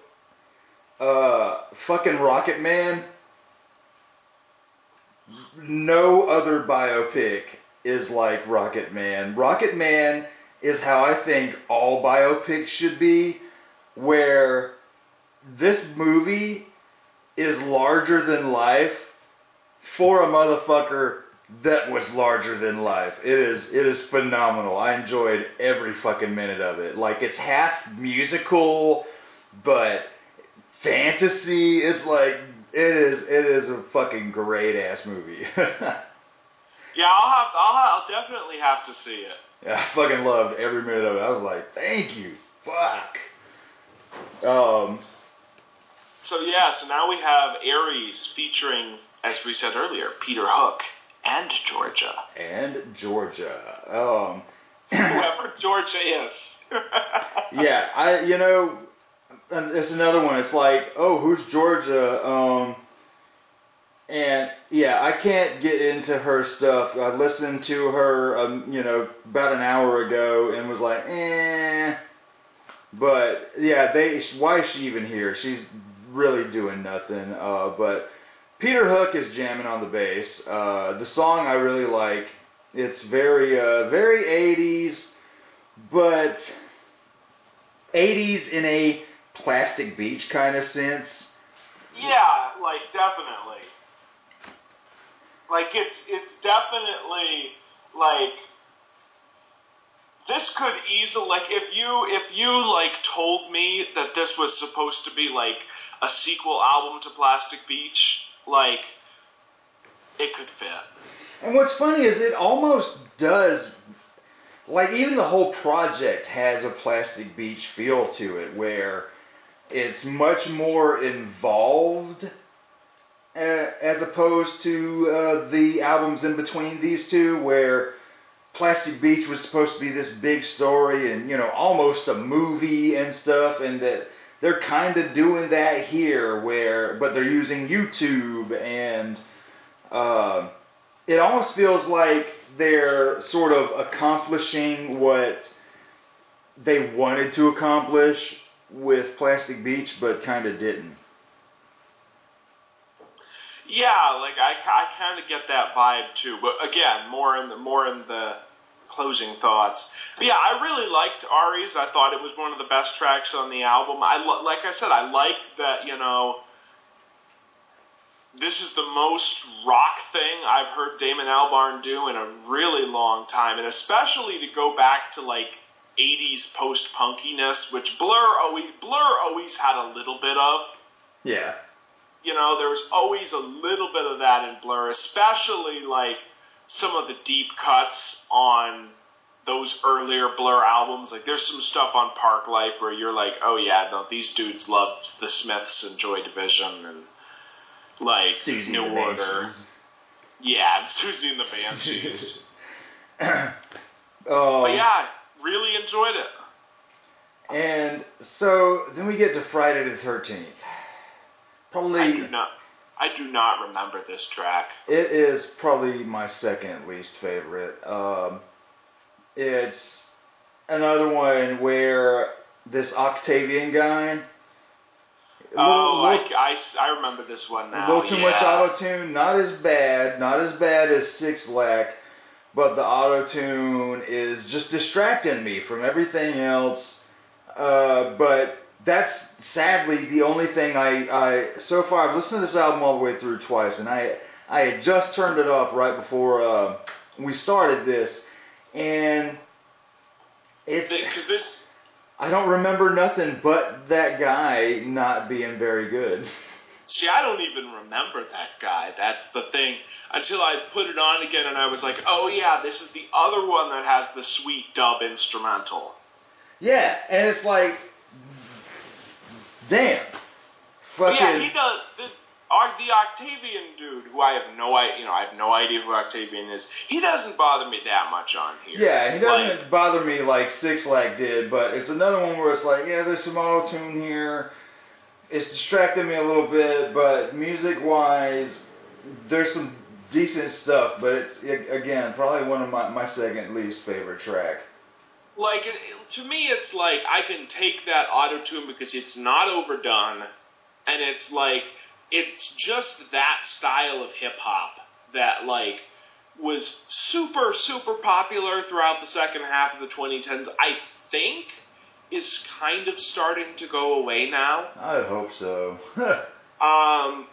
uh, fucking Rocketman. No other biopic is like Rocketman. Rocket Man is how I think all biopics should be, where this movie is larger than life for a motherfucker that was larger than life. It is it is phenomenal. I enjoyed every fucking minute of it. Like it's half musical, but fantasy. It's like it is it is a fucking great ass movie. Yeah, I'll have. I'll, I'll definitely have to see it. Yeah, I fucking loved every minute of it. I was like, thank you. Fuck. Um, So yeah, so now we have Aries featuring, as we said earlier, Peter Hook and Georgia. and Georgia. Um, Whoever Georgia is. yeah, I you know, it's another one. It's like, oh, who's Georgia? Um, and yeah, I can't get into her stuff. I listened to her, um, you know, about an hour ago, and was like, eh. But yeah, they. Why is she even here? She's really doing nothing. Uh, but Peter Hook is jamming on the bass. Uh, the song I really like. It's very, uh, very 80s, but 80s in a plastic beach kind of sense. Yeah, like definitely. Like it's it's definitely like this could easily like if you if you like told me that this was supposed to be like a sequel album to Plastic Beach, like it could fit. And what's funny is it almost does, like even the whole project has a plastic beach feel to it, where it's much more involved as opposed to uh, the albums in between these two, where Plastic Beach was supposed to be this big story and you know almost a movie and stuff, and that they're kind of doing that here, where but they're using YouTube and. Uh, it almost feels like they're sort of accomplishing what they wanted to accomplish with Plastic Beach, but kind of didn't. Yeah, like I, I kind of get that vibe too. But again, more in the more in the closing thoughts. But yeah, I really liked Aries. I thought it was one of the best tracks on the album. I like I said, I like that you know. This is the most rock thing I've heard Damon Albarn do in a really long time, and especially to go back to like 80s post punkiness, which Blur always Blur always had a little bit of. Yeah. You know, there was always a little bit of that in Blur, especially like some of the deep cuts on those earlier Blur albums. Like there's some stuff on Parklife where you're like, oh yeah, no, these dudes love the Smiths and Joy Division and like Siouxsie New Order. Yeah, Siouxsie and the Banshees. oh. but um, yeah, really enjoyed it. And so then we get to Friday the 13th. Probably. I do not. I do not remember this track. It is probably my second least favorite. Um, it's another one where this Octavian guy. Oh, little, I, I, I remember this one a little too yeah. much auto tune. Not as bad. Not as bad as Six Lack, but the auto tune is just distracting me from everything else. Uh, but that's sadly the only thing I, I so far I've listened to this album all the way through twice, and I I had just turned it off right before uh, we started this, and it's Because this, I don't remember nothing but that guy not being very good. see, I don't even remember that guy. That's the thing. Until I put it on again, and I was like, oh yeah, this is the other one that has the sweet dub instrumental. Yeah, and it's like, damn, fucking yeah, he does. The, the Octavian dude, who I have no idea, you know, I have no idea who Octavian is. He doesn't bother me that much on here. Yeah, he doesn't Like, bother me like Six Lag did, but it's another one where it's like, yeah, there's some auto tune here. It's distracting me a little bit, but music wise, there's some decent stuff. But it's again probably one of my, my second least favorite track. Like it, to me it's like i can take that auto tune because it's not overdone and it's like it's just that style of hip hop that like was super super popular throughout the second half of the 2010s i think is kind of starting to go away now I hope so. um,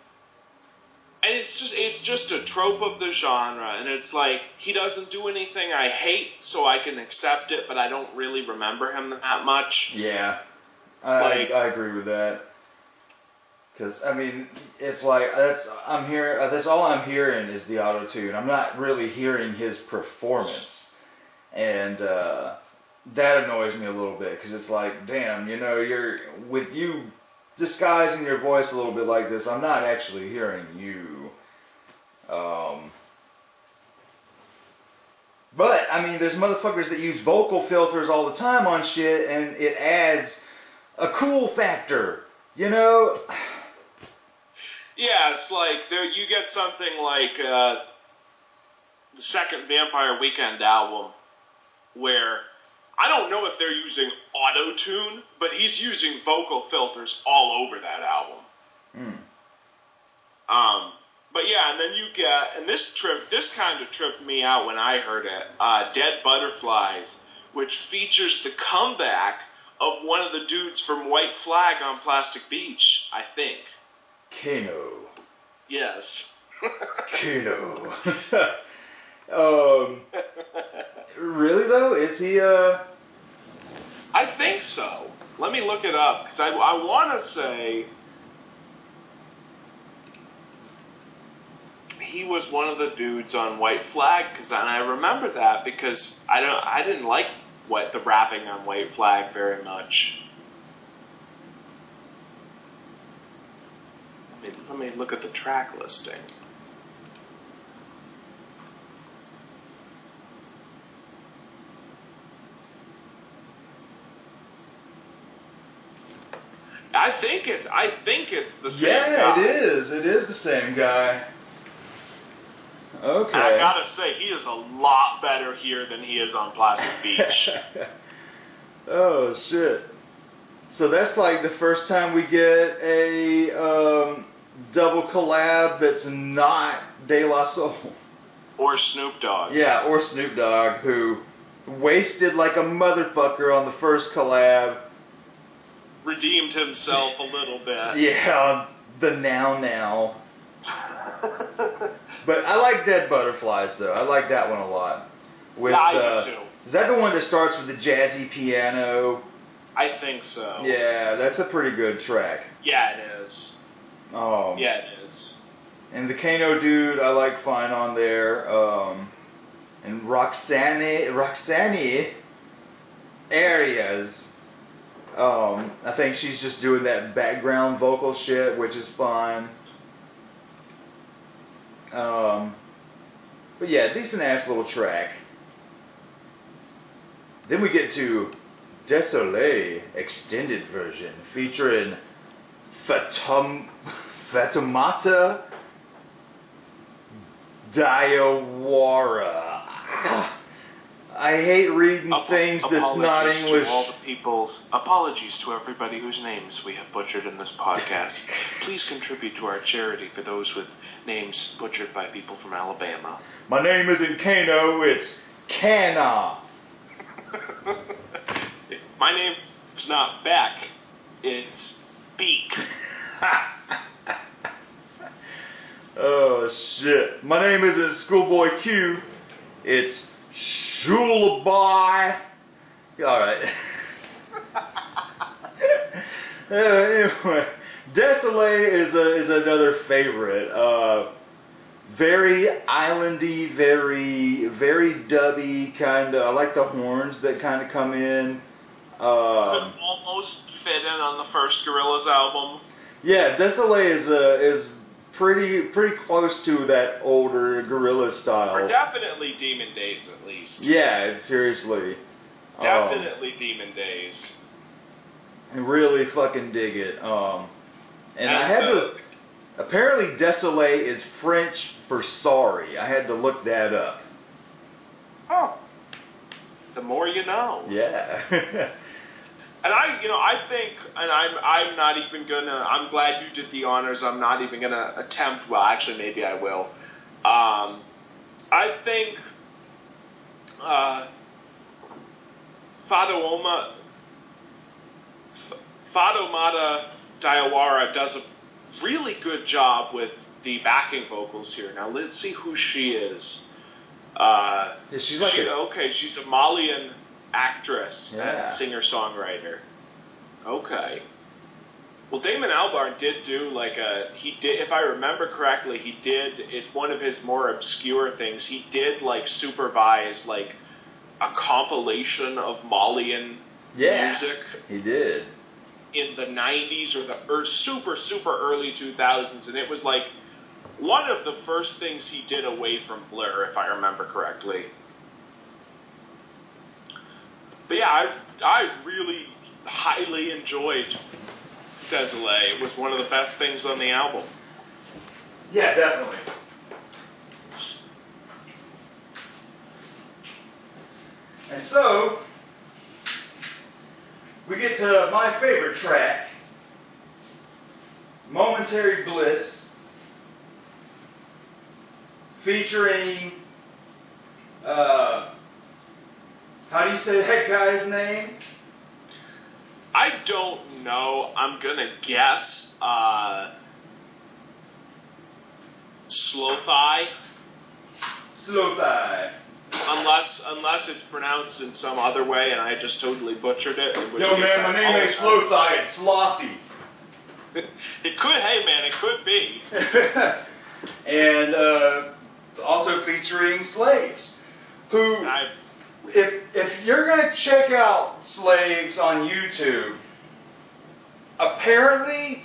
and it's just it's just a trope of the genre, and it's like he doesn't do anything I hate, so I can accept it, but I don't really remember him that much. yeah, I, Like- I agree with that. Cause I mean, it's like that's I'm here. That's all I'm hearing is the auto tune. I'm not really hearing his performance, and uh, that annoys me a little bit. Because it's like, damn, you know, you're with you disguising your voice a little bit like this. I'm not actually hearing you. Um, but I mean, there's motherfuckers that use vocal filters all the time on shit, and it adds a cool factor. You know. Yeah, it's like there you get something like uh, the second Vampire Weekend album, where I don't know if they're using auto tune, but he's using vocal filters all over that album. Hmm. Um, but yeah, and then you get, and this trip, this kind of tripped me out when I heard it. Uh, Dead Butterflies, which features the comeback of one of the dudes from White Flag on Plastic Beach, I think. Kano. Yes. Kano. um, really though, is he? Uh, I think so. Let me look it up because I, I want to say he was one of the dudes on White Flag because and I remember that because I don't I didn't like what the rapping on White Flag very much. Let me, let me look at the track listing. I think it's I think it's the same guy. yeah, guy. it is. It is the same guy. Okay. And I gotta say, he is a lot better here than he is on Plastic Beach. oh shit. So that's like the first time we get a um, double collab that's not De La Soul. Or Snoop Dogg. Yeah, or Snoop Dogg, who wasted like a motherfucker on the first collab. Redeemed himself a little bit. Yeah, the now now. But I like Dead Butterflies though. I like that one a lot. With, Yeah, I do uh, too. Is that the one that starts with the jazzy piano? I think so. Yeah, that's a pretty good track. Yeah, it is. Um, Yeah, it is. And the Kano dude, I like fine on there. Um, and Roxanne, Roxanne Arias. Um, I think she's just doing that background vocal shit, which is fine. Um, but yeah, decent ass little track. Then we get to Desolé extended version featuring Fatum, Fatoumata Diawara. I hate reading Ap- things that's not apologies English. To all the people's apologies to everybody whose names we have butchered in this podcast. Please contribute to our charity for those with names butchered by people from Alabama. My name isn't Kano, it's Kana. My name is not Beck. It's Beak. oh shit. My name isn't Schoolboy Q, it's Shulabai. Alright. uh, anyway, Desolé is, a, is another favorite. Uh, very islandy, very very dubby kind of. I like the horns that kind of come in. Um, Could almost fit in on the first Gorillaz album. yeah, Desolé is uh, is pretty pretty close to that older gorilla Or style. definitely Demon Days, at least. yeah, seriously. Um, Definitely Demon Days. I really fucking dig it. Um, and I had uh, to. Apparently, Desolé is French for sorry. I had to look that up. Oh. The more you know. Yeah. And I, you know, I think, and I'm, I'm not even gonna. I'm glad you did the honors. I'm not even gonna attempt. Well, actually, maybe I will. Um, I think uh, Fadooma, F- Fadomata Diawara does a really good job with the backing vocals here. Now let's see who she is. Uh, Yeah, she's like she- a- okay, she's a Malian actress Yeah. and singer songwriter. Okay. Well, Damon Albarn did do like a he did if I remember correctly he did it's one of his more obscure things he did like supervise like a compilation of Malian yeah. music He did. in the 90s or the er, super super early 2000s and it was like one of the first things he did away from Blur if I remember correctly. But yeah, I I really highly enjoyed Desolé. It was one of the best things on the album. Yeah, definitely. And so, we get to my favorite track, Momentary Bliss, featuring, uh, how do you say that guy's name? I don't know. I'm gonna guess uh, Slow Thigh. unless unless it's pronounced in some other way and I just totally butchered it. in which Yo, man, my name ain't apologize. It's Slothy. It could, hey man, it could be. and uh, also featuring slaves, who, I've if if you're gonna check out slaves on YouTube, apparently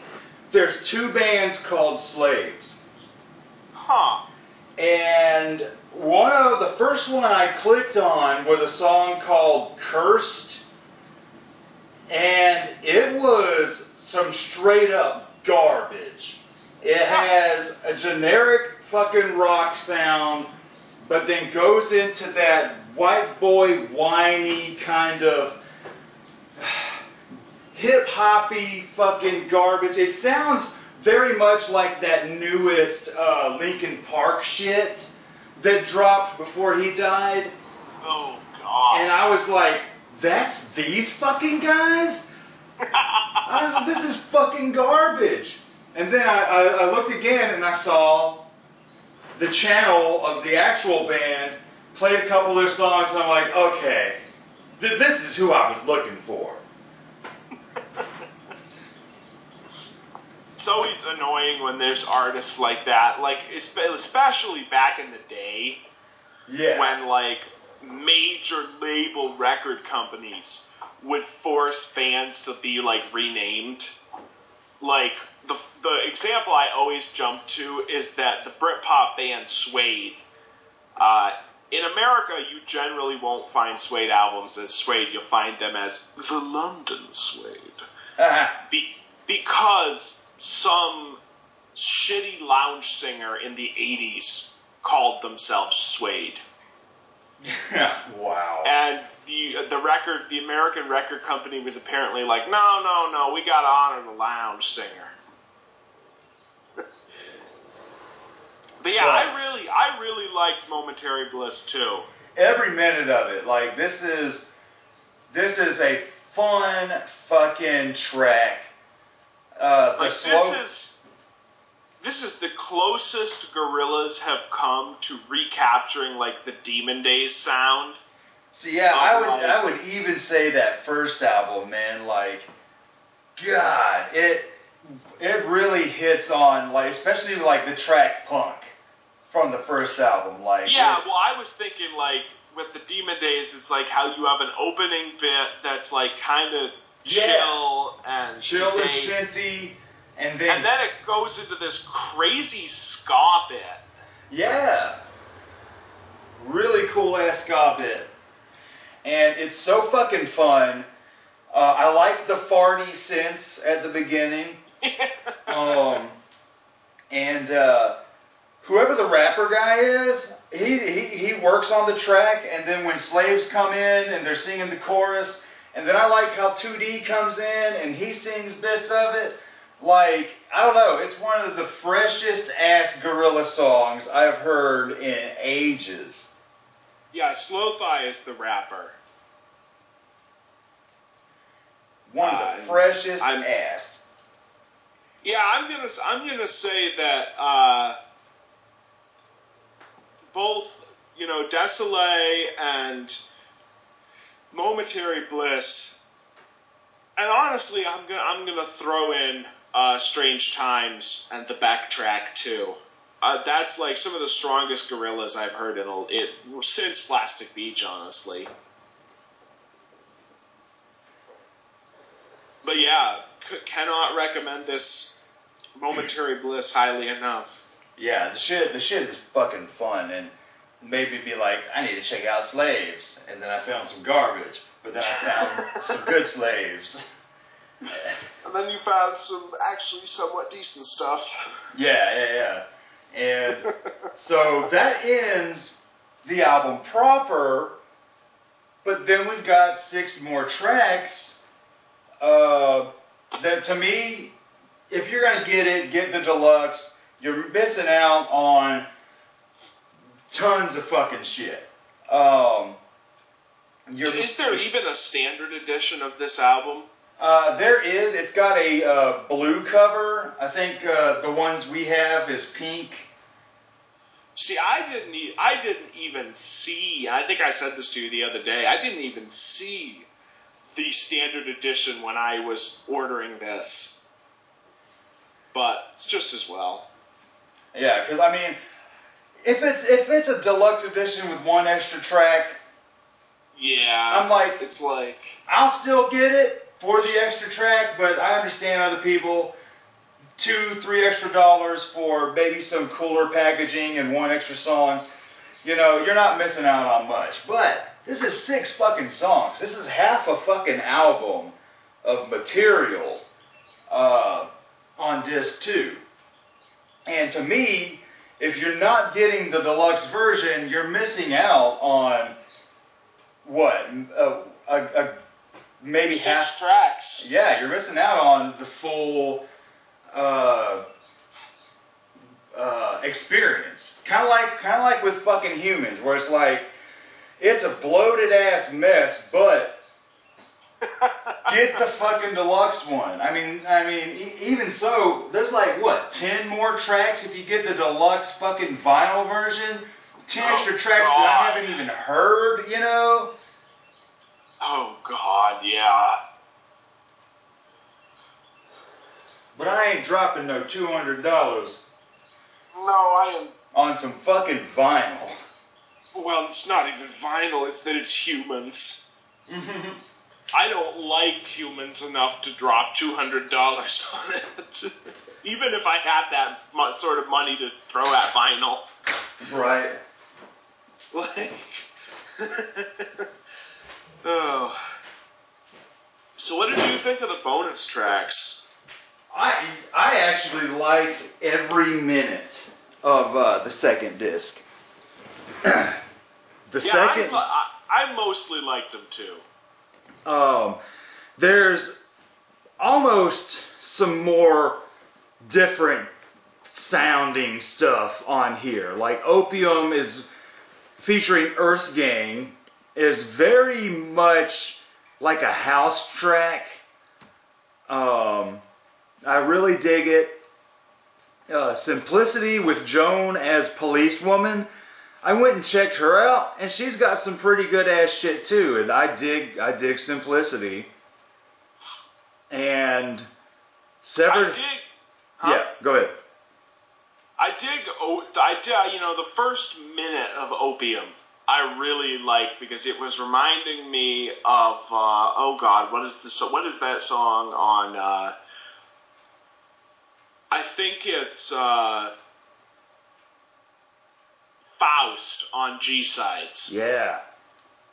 there's two bands called Slaves, huh. and one of the first one I clicked on was a song called "Cursed," and it was some straight up garbage. It has a generic fucking rock sound, but then goes into that white boy whiny kind of hip hoppy fucking garbage. It sounds very much like that newest uh, Linkin Park shit that dropped before he died. Oh God. And I was like, that's these fucking guys? I was this is fucking garbage. And then I, I, I looked again and I saw the channel of the actual band play a couple of their songs and I'm like, okay, th- this is who I was looking for. it's always annoying when there's artists like that. Like especially back in the day Yeah. when like major label record companies would force bands to be like renamed. Like the the example I always jump to is that the Britpop band Suede. Uh, in America, you generally won't find Suede albums as Suede. You'll find them as the London Suede. Uh, Be- because some shitty lounge singer in the 80s called themselves Suede. wow. And the the record, the American record company was apparently like, no, no, no, we got to honor the lounge singer. But yeah, Right. I really, I really liked Momentary Bliss too. Every minute of it. Like this is this is a fun fucking track. Uh, Like slow, this is. This is the closest Gorillaz have come to recapturing like the Demon Days sound. So yeah, I would Alright. I would even say that first album, man, like God, it it really hits on like especially like the track Punk from the first album. Like Yeah, it- well, I was thinking like with the Demon Days, it's like how you have an opening bit that's like kind of Yeah. chill and chill and synthy, and then, and then it goes into this crazy ska bit. yeah, really cool ass ska bit, and it's so fucking fun. Uh, I like the farty synths at the beginning. um, and uh, whoever the rapper guy is, he, he he works on the track, and then when slaves come in and they're singing the chorus, and then I like how 2D comes in and he sings bits of it. Like I don't know, it's one of the freshest ass gorilla songs I've heard in ages. yeah, Slow Thigh is the rapper. One of Uh, the freshest I'm- ass. Yeah, I'm gonna I'm gonna say that uh, both you know Desolé and Momentary Bliss, and honestly, I'm gonna I'm gonna throw in uh, Strange Times and the backtrack too. Uh, that's like some of the strongest Gorillaz I've heard in a, it since Plastic Beach, honestly. But yeah, c- cannot recommend this momentary bliss highly enough. Yeah, the shit, the shit is fucking fun, and made me be like, I need to check out slaves, and then I found some garbage, but then I found some good slaves. And then you found some actually somewhat decent stuff. Yeah, yeah, yeah, and so that ends the album proper, but then we've got six more tracks. Uh, that to me, if you're gonna get it, get the deluxe. You're missing out on tons of fucking shit. Um, you're, Is there even a standard edition of this album? Uh, there is. It's got a uh, blue cover. I think uh, the ones we have is pink. See, I didn't. E- I didn't even see. I think I said this to you the other day. I didn't even see the standard edition when I was ordering this. But it's just as well. Yeah, because I mean, if it's if it's a deluxe edition with one extra track, Yeah. I'm like, it's like I'll still get it for the extra track, but I understand other people two, three extra dollars for maybe some cooler packaging and one extra song. You know, you're not missing out on much. But this is six fucking songs. This is half a fucking album of material uh, on disc two. And to me, if you're not getting the deluxe version, you're missing out on what a, a, a maybe six half. tracks. Yeah, you're missing out on the full uh, uh, experience. Kind of like kind of like with fucking Humanz, where it's like it's a bloated ass mess, but get the fucking deluxe one. I mean, I mean, e- even so, there's like what ten more tracks if you get the deluxe fucking vinyl version. Ten Oh, extra tracks that I haven't even heard. You know. Oh God, yeah. But I ain't dropping no two hundred dollars No, I am. on some fucking vinyl. Well, it's not even vinyl. It's that it's Humanz. I don't like Humanz enough to drop two hundred dollars on it. Even if I had that mu- sort of money to throw at vinyl, right. like, oh. So, what did you think of the bonus tracks? I I actually like every minute of uh, the second disc. the Yeah, second, I, I mostly like them too. Um, there's almost some more different sounding stuff on here. Like Opium is featuring EarthGang is very much like a house track. Um, I really dig it. Uh, Simplicity with Joan As Police Woman. I went and checked her out, and she's got some pretty good ass shit too. And I dig, I dig Simplicity. And I dig. huh? yeah, go ahead. I dig. O- I dig. You know, the first minute of Opium, I really liked because it was reminding me of. Uh, oh God, what is the what is that song on? Uh, I think it's uh, Faust on G sides. Yeah,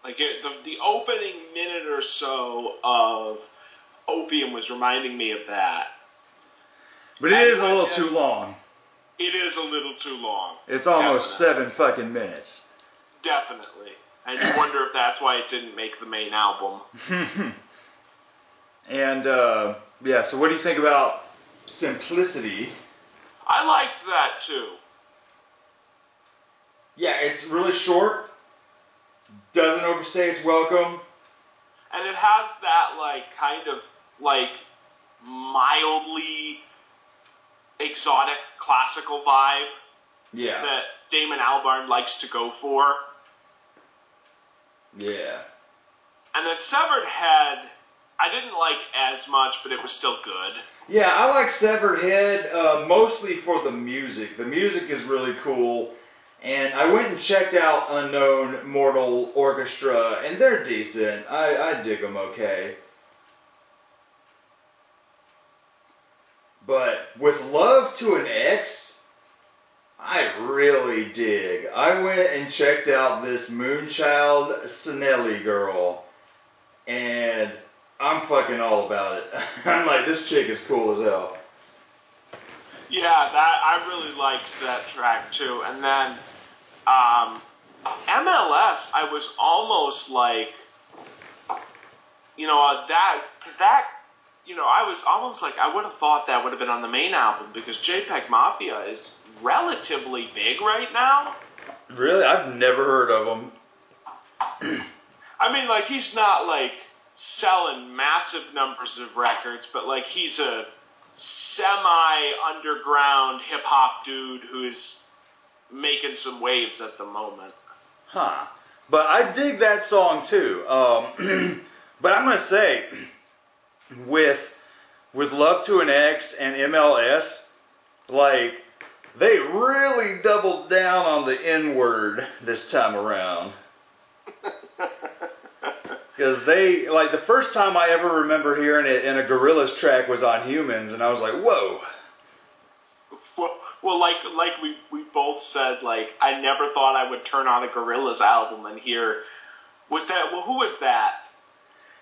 Like it, the the opening minute or so of Opium was reminding me of that. but it I is a little too long. It is a little too long. It's almost Definitely. seven fucking minutes. Definitely. And you wonder if that's why it didn't make the main album. and uh, yeah, so what do you think about Simplicity? I liked that too. Yeah, it's really short. Doesn't overstay its welcome. And it has that like kind of like mildly exotic classical vibe Yeah. that Damon Albarn likes to go for. Yeah. And then Severed Head I didn't like as much, but it was still good. Yeah, I like Severed Head uh, mostly for the music. The music is really cool. And I went and checked out Unknown Mortal Orchestra, and they're decent. I, I dig them okay. But with Love to an Ex, I really dig. I went and checked out this Moonchild Sanelly girl, and I'm fucking all about it. I'm like, this chick is cool as hell. Yeah, that I really liked that track too. And then um, MLS, I was almost like, you know, uh, that because that, you know, I was almost like I would have thought that would have been on the main album because JPEG Mafia is relatively big right now. Really? I've never heard of him. I mean, like he's not like selling massive numbers of records, but like he's a semi underground hip hop dude who's making some waves at the moment. Huh. But I dig that song too. Um, but I'm gonna say, with with Love to an Ex and MLS, like they really doubled down on the N word this time around. Because they like the first time I ever remember hearing it in a Gorillaz track was on Humanz, and I was like, whoa. Well, like like we we both said, like I never thought I would turn on a Gorillaz album and hear. Was that well? Who was that?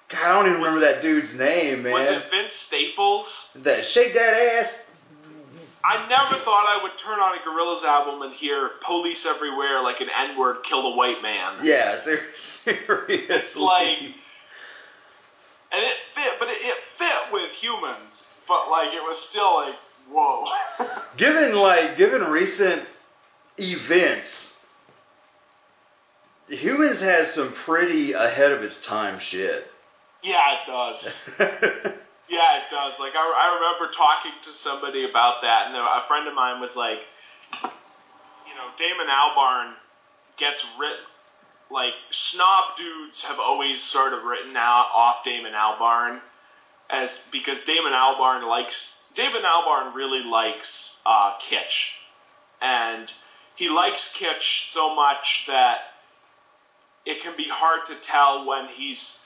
God, I don't even remember that dude's name, man. Was it Vince Staples? That shake that ass. I never thought I would turn on a Gorillaz album and hear "Police Everywhere" like an N-word killed a white man. Yeah, ser- seriously. It's like, and it fit, but it, it fit with Humanz. But like, it was still like whoa. Given like given recent events, Humanz has some pretty ahead of its time shit. yeah, it does. Yeah, it does. Like I, I remember talking to somebody about that, and a friend of mine was like, you know, Damon Albarn gets written. Like snob dudes have always sort of written out off Damon Albarn as because Damon Albarn likes Damon Albarn really likes uh, kitsch, and he likes kitsch so much that it can be hard to tell when he's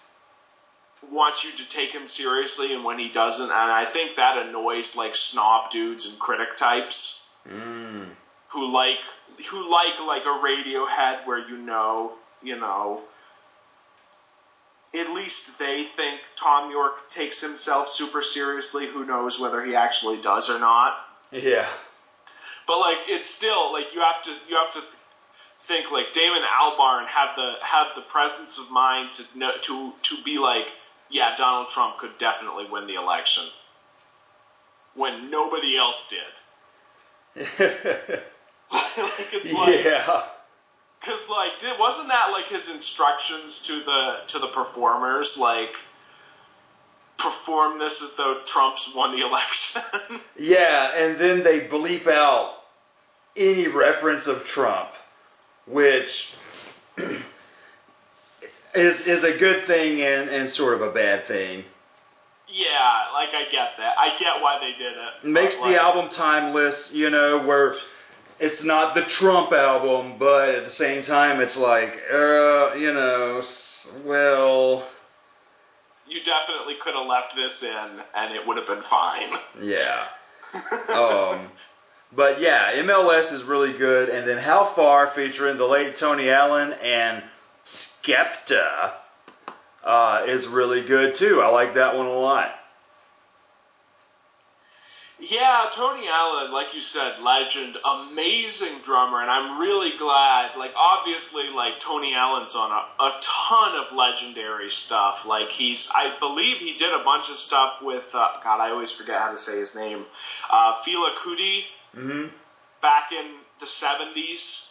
wants you to take him seriously and when he doesn't, and I think that annoys like snob dudes and critic types. Mm. who like who like like a Radiohead where you know you know at least they think Thom Yorke takes himself super seriously. Who knows whether he actually does or not? Yeah. But like it's still like you have to you have to think like Damon Albarn had the had the presence of mind to know, to to be like yeah Donald Trump could definitely win the election when nobody else did. like it's like yeah. Cause like, did, wasn't that like his instructions to the to the performers? Like, perform this as though Trump's won the election. Yeah, and then they bleep out any reference of Trump, which is is a good thing and, and sort of a bad thing. yeah, like I get that. I get why they did it. Makes like, the album timeless, you know, where it's not the Trump album, but at the same time, it's like, uh, you know, well, You definitely could have left this in, and it would have been fine. yeah. Um, but yeah, MLS is really good. And then How Far featuring the late Tony Allen and Skepta uh, is really good too. I like that one a lot. Yeah, Tony Allen, like you said, legend, amazing drummer, and I'm really glad. Like, obviously, like Tony Allen's on a, a ton of legendary stuff. Like, he's, I believe he did a bunch of stuff with, uh, God, I always forget how to say his name, uh, Fela Kuti hmm back in the 70s.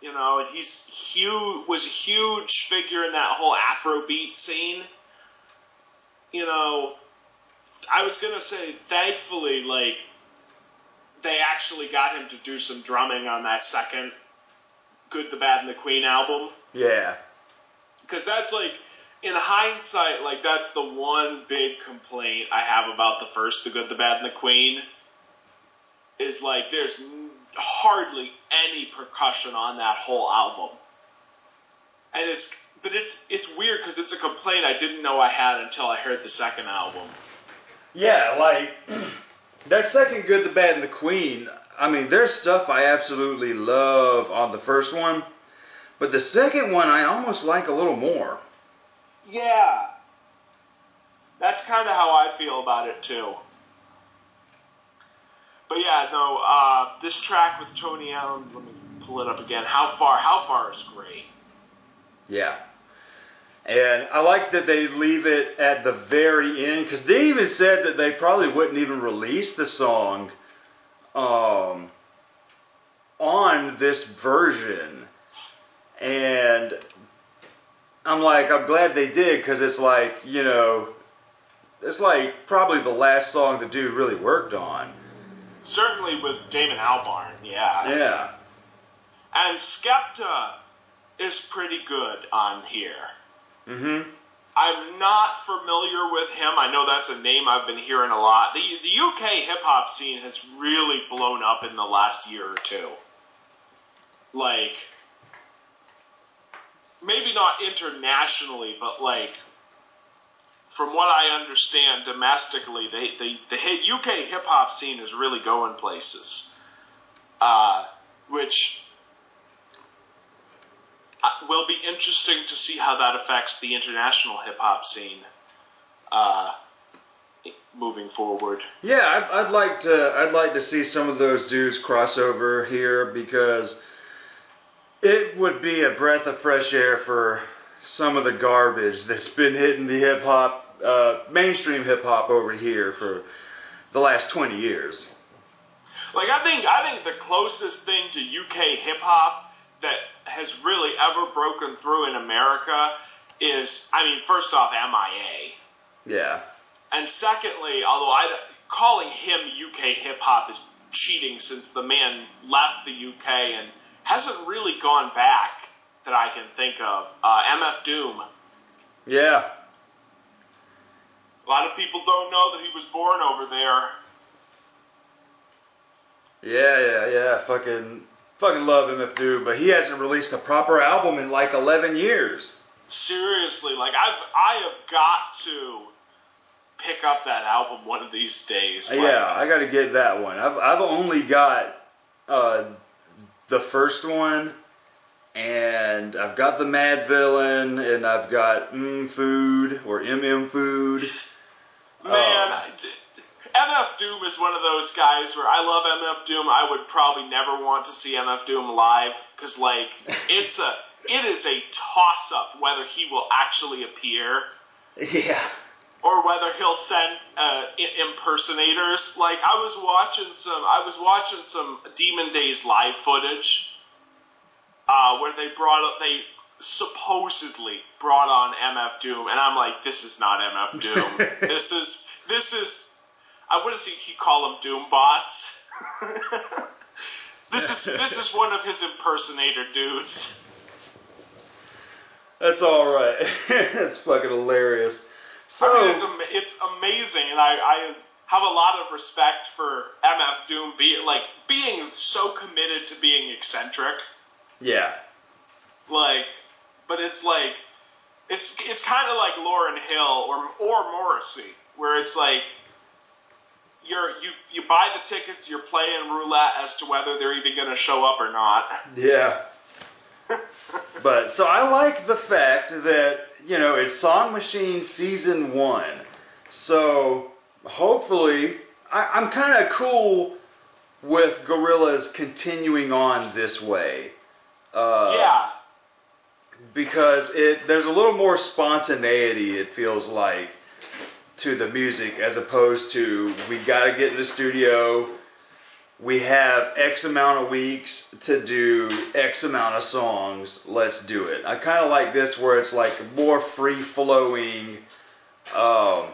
You know, he's huge, was a huge figure in that whole Afrobeat scene. You know, I was gonna say, thankfully, like they actually got him to do some drumming on that second "Good, the Bad, and the Queen" album, Yeah. because that's like, in hindsight, like that's the one big complaint I have about the first "The Good, the Bad, and the Queen." Is like there's n- hardly any percussion on that whole album, and it's but it's it's weird because it's a complaint I didn't know I had until I heard the second album. Yeah, like that second Good, the Bad, and the Queen. I mean, there's stuff I absolutely love on the first one, but the second one I almost like a little more. Yeah. That's kind of how I feel about it too. But yeah, no, uh, this track with Tony Allen, let me pull it up again. How far? How far is great. Yeah. And I like that they leave it at the very end because they even said that they probably wouldn't even release the song um, on this version. And I'm like, I'm glad they did because it's like, you know, it's like probably the last song the dude really worked on. Certainly with Damon Albarn, yeah. Yeah. And Skepta is pretty good on here. Mm-hmm. I'm not familiar with him. I know that's a name I've been hearing a lot. The the UK hip hop scene has really blown up in the last year or two. Like maybe not internationally, but like from what I understand domestically, they, they the UK hip hop scene is really going places. Uh, which uh, will be interesting to see how that affects the international hip hop scene uh, moving forward. Yeah, I'd, I'd like to. I'd like to see some of those dudes cross over here because it would be a breath of fresh air for some of the garbage that's been hitting the hip hop, uh, mainstream hip hop over here for the last twenty years. Like I think I think the closest thing to UK hip hop that has really ever broken through in America is I mean first off MIA. Yeah. And secondly, although I calling him UK hip hop is cheating since the man left the UK and hasn't really gone back that I can think of. Uh, MF Doom. Yeah. A lot of people don't know that he was born over there. Yeah, yeah, yeah. Fucking, fucking love MF Doom, but he hasn't released a proper album in like 11 years. Seriously, like I've I have got to pick up that album one of these days. Like, yeah, I got to get that one. I've I've only got uh, the first one, and I've got the Madvillain, and I've got mm Food or MM Food. Man, Oh. d- MF Doom is one of those guys where I love MF Doom. I would probably never want to see MF Doom live because, like, it's a it is a toss up whether he will actually appear Yeah. or whether he'll send uh, I- impersonators. Like, I was watching some I was watching some Demon Days live footage uh, where they brought up they supposedly brought on MF Doom, and I'm like, this is not MF Doom. this is this is I wouldn't say he call them Doom bots. this is this is one of his impersonator dudes. That's all right. That's fucking hilarious. So I mean, it's am- it's amazing, and I, I have a lot of respect for MF Doom being like being so committed to being eccentric. yeah, like but it's like it's it's kind of like Lauryn Hill or or Morrissey where it's like you're you you buy the tickets you're playing roulette as to whether they're even going to show up or not yeah. But so I like the fact that you know it's Song Machine season one. So hopefully I, I'm kind of cool with Gorillaz continuing on this way. Uh, yeah because it there's a little more spontaneity it feels like to the music as opposed to we got to get in the studio. We have x amount of weeks to do x amount of songs. Let's do it. I kind of like this where it's like more free flowing um,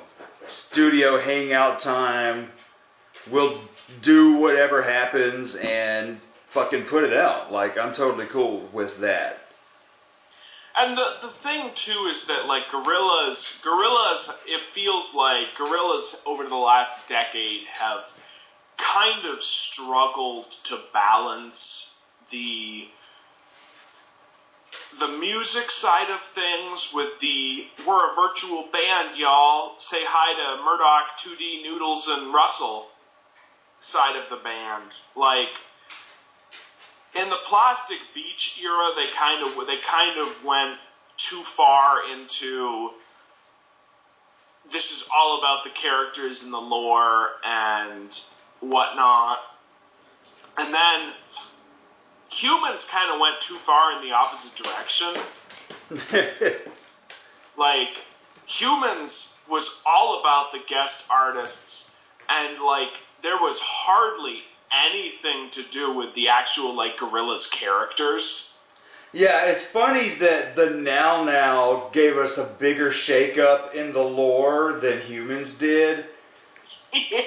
studio hangout time. We'll do whatever happens and fucking put it out. Like i'm totally cool with that and the the thing too is that like Gorillaz Gorillaz it feels like Gorillaz over the last decade have kind of struggled to balance the the music side of things with the we're a virtual band y'all say hi to Murdoc 2d noodles and russell side of the band. Like in the plastic beach era they kind of they kind of went too far into this is all about the characters and the lore and whatnot. And then Humanz kind of went too far in the opposite direction. Like Humanz was all about the guest artists and like there was hardly anything to do with the actual like Gorillaz characters Yeah, it's funny that the Now Now gave us a bigger shakeup in the lore than Humanz did. yeah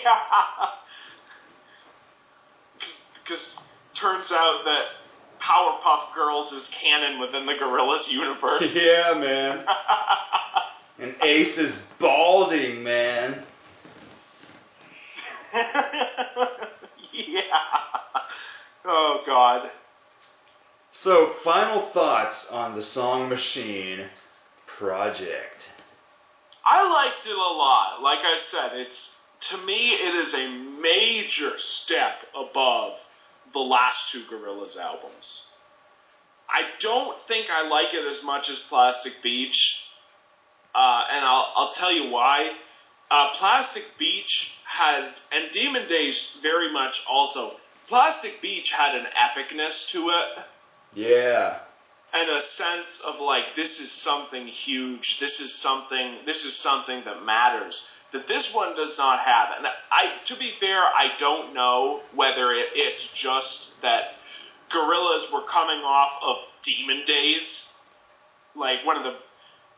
because turns out that powerpuff girls is canon within the Gorillaz universe Yeah, man. And Ace is balding, man. yeah oh god So, final thoughts on the Song Machine project. I liked it a lot. Like I said, it's to me it is a major step above the last two Gorillaz albums. I don't think I like it as much as Plastic Beach, uh, and I'll I'll tell you why. Uh, Plastic Beach had, and Demon Days very much also. Plastic Beach had an epicness to it Yeah. and a sense of like this is something huge this is something this is something that matters that this one does not have. And I, to be fair, I don't know whether it, it's just that Gorillaz were coming off of Demon Days, like one of the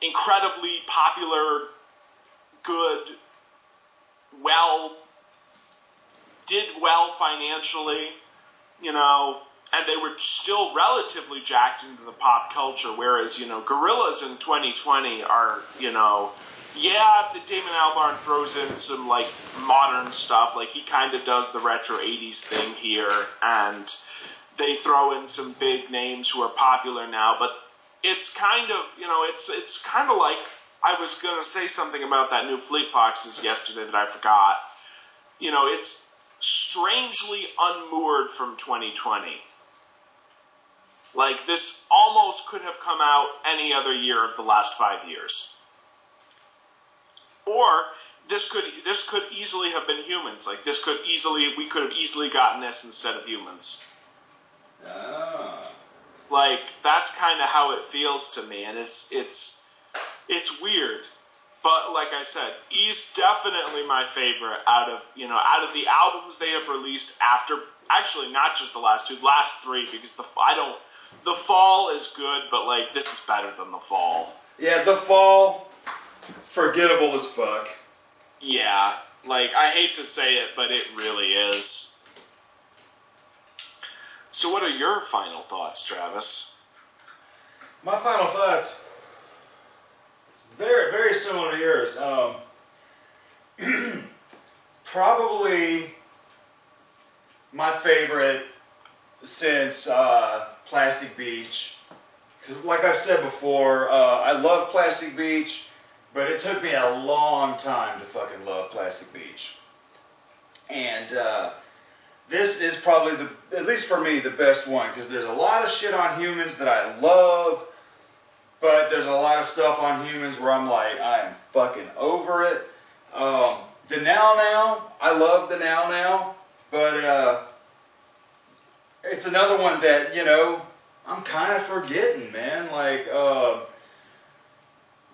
incredibly popular, good, well, did well financially, you know, and they were still relatively jacked into the pop culture. Whereas, you know, Gorillaz in 2020 are, you know, yeah, the Damon Albarn throws in some like modern stuff, like he kind of does the retro '80s thing here, and they throw in some big names who are popular now. But it's kind of, you know, it's it's kind of like I was gonna say something about that new Fleet Foxes yesterday that I forgot. You know, it's strangely unmoored from 2020. Like this almost could have come out any other year of the last five years. Or this could this could easily have been Humanz. Like this could easily we could have easily gotten this instead of Humanz. Ah. Like that's kind of how it feels to me, and it's it's it's weird. But like I said, he's definitely my favorite out of you know out of the albums they have released after. Actually, not just the last two, last three because the I don't. The fall is good, but like this is better than the fall. Yeah, the fall, forgettable as fuck. Yeah, like I hate to say it, but it really is. So, what are your final thoughts, Travis? My final thoughts. Very, very similar to yours. Um, probably my favorite since uh, Plastic Beach. Because, like I've said before, uh, I love Plastic Beach, but it took me a long time to fucking love Plastic Beach. And uh, this is probably the, at least for me, the best one because there's a lot of shit on Humanz that I love, but there's a lot of stuff on Humanz where I'm like, I'm fucking over it. Um, the Now Now, I love the Now Now, but uh, it's another one that you know I'm kind of forgetting, man. Like, uh,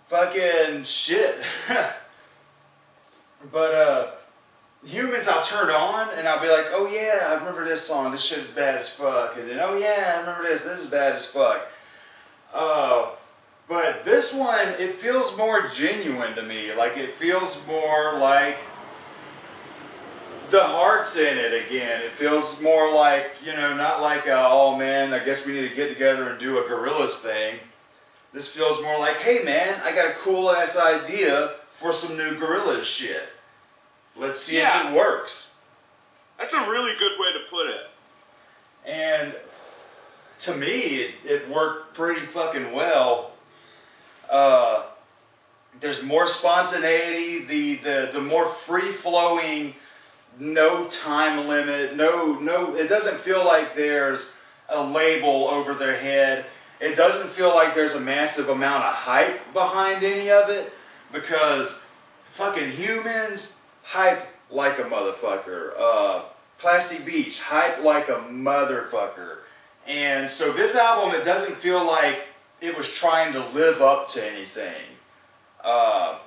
fucking shit. but uh Humanz I'll turn on and I'll be like, oh yeah, I remember this song. This shit is bad as fuck. And then, oh yeah, I remember this. This is bad as fuck. Uh, but this one, it feels more genuine to me. Like it feels more like the heart's in it again. It feels more like you know, not like a, oh man, I guess we need to get together and do a Gorillaz thing. This feels more like, hey man, I got a cool ass idea for some new Gorillaz shit. Let's see Yeah. if it works. That's a really good way to put it. And to me, it, it worked pretty fucking well. Uh, there's more spontaneity, the, the, the more free flowing, no time limit, no, no, it doesn't feel like there's a label over their head. It doesn't feel like there's a massive amount of hype behind any of it because fucking Humanz hype like a motherfucker. Uh, Plastic Beach hype like a motherfucker. And so this album, it doesn't feel like it was trying to live up to anything. Uh,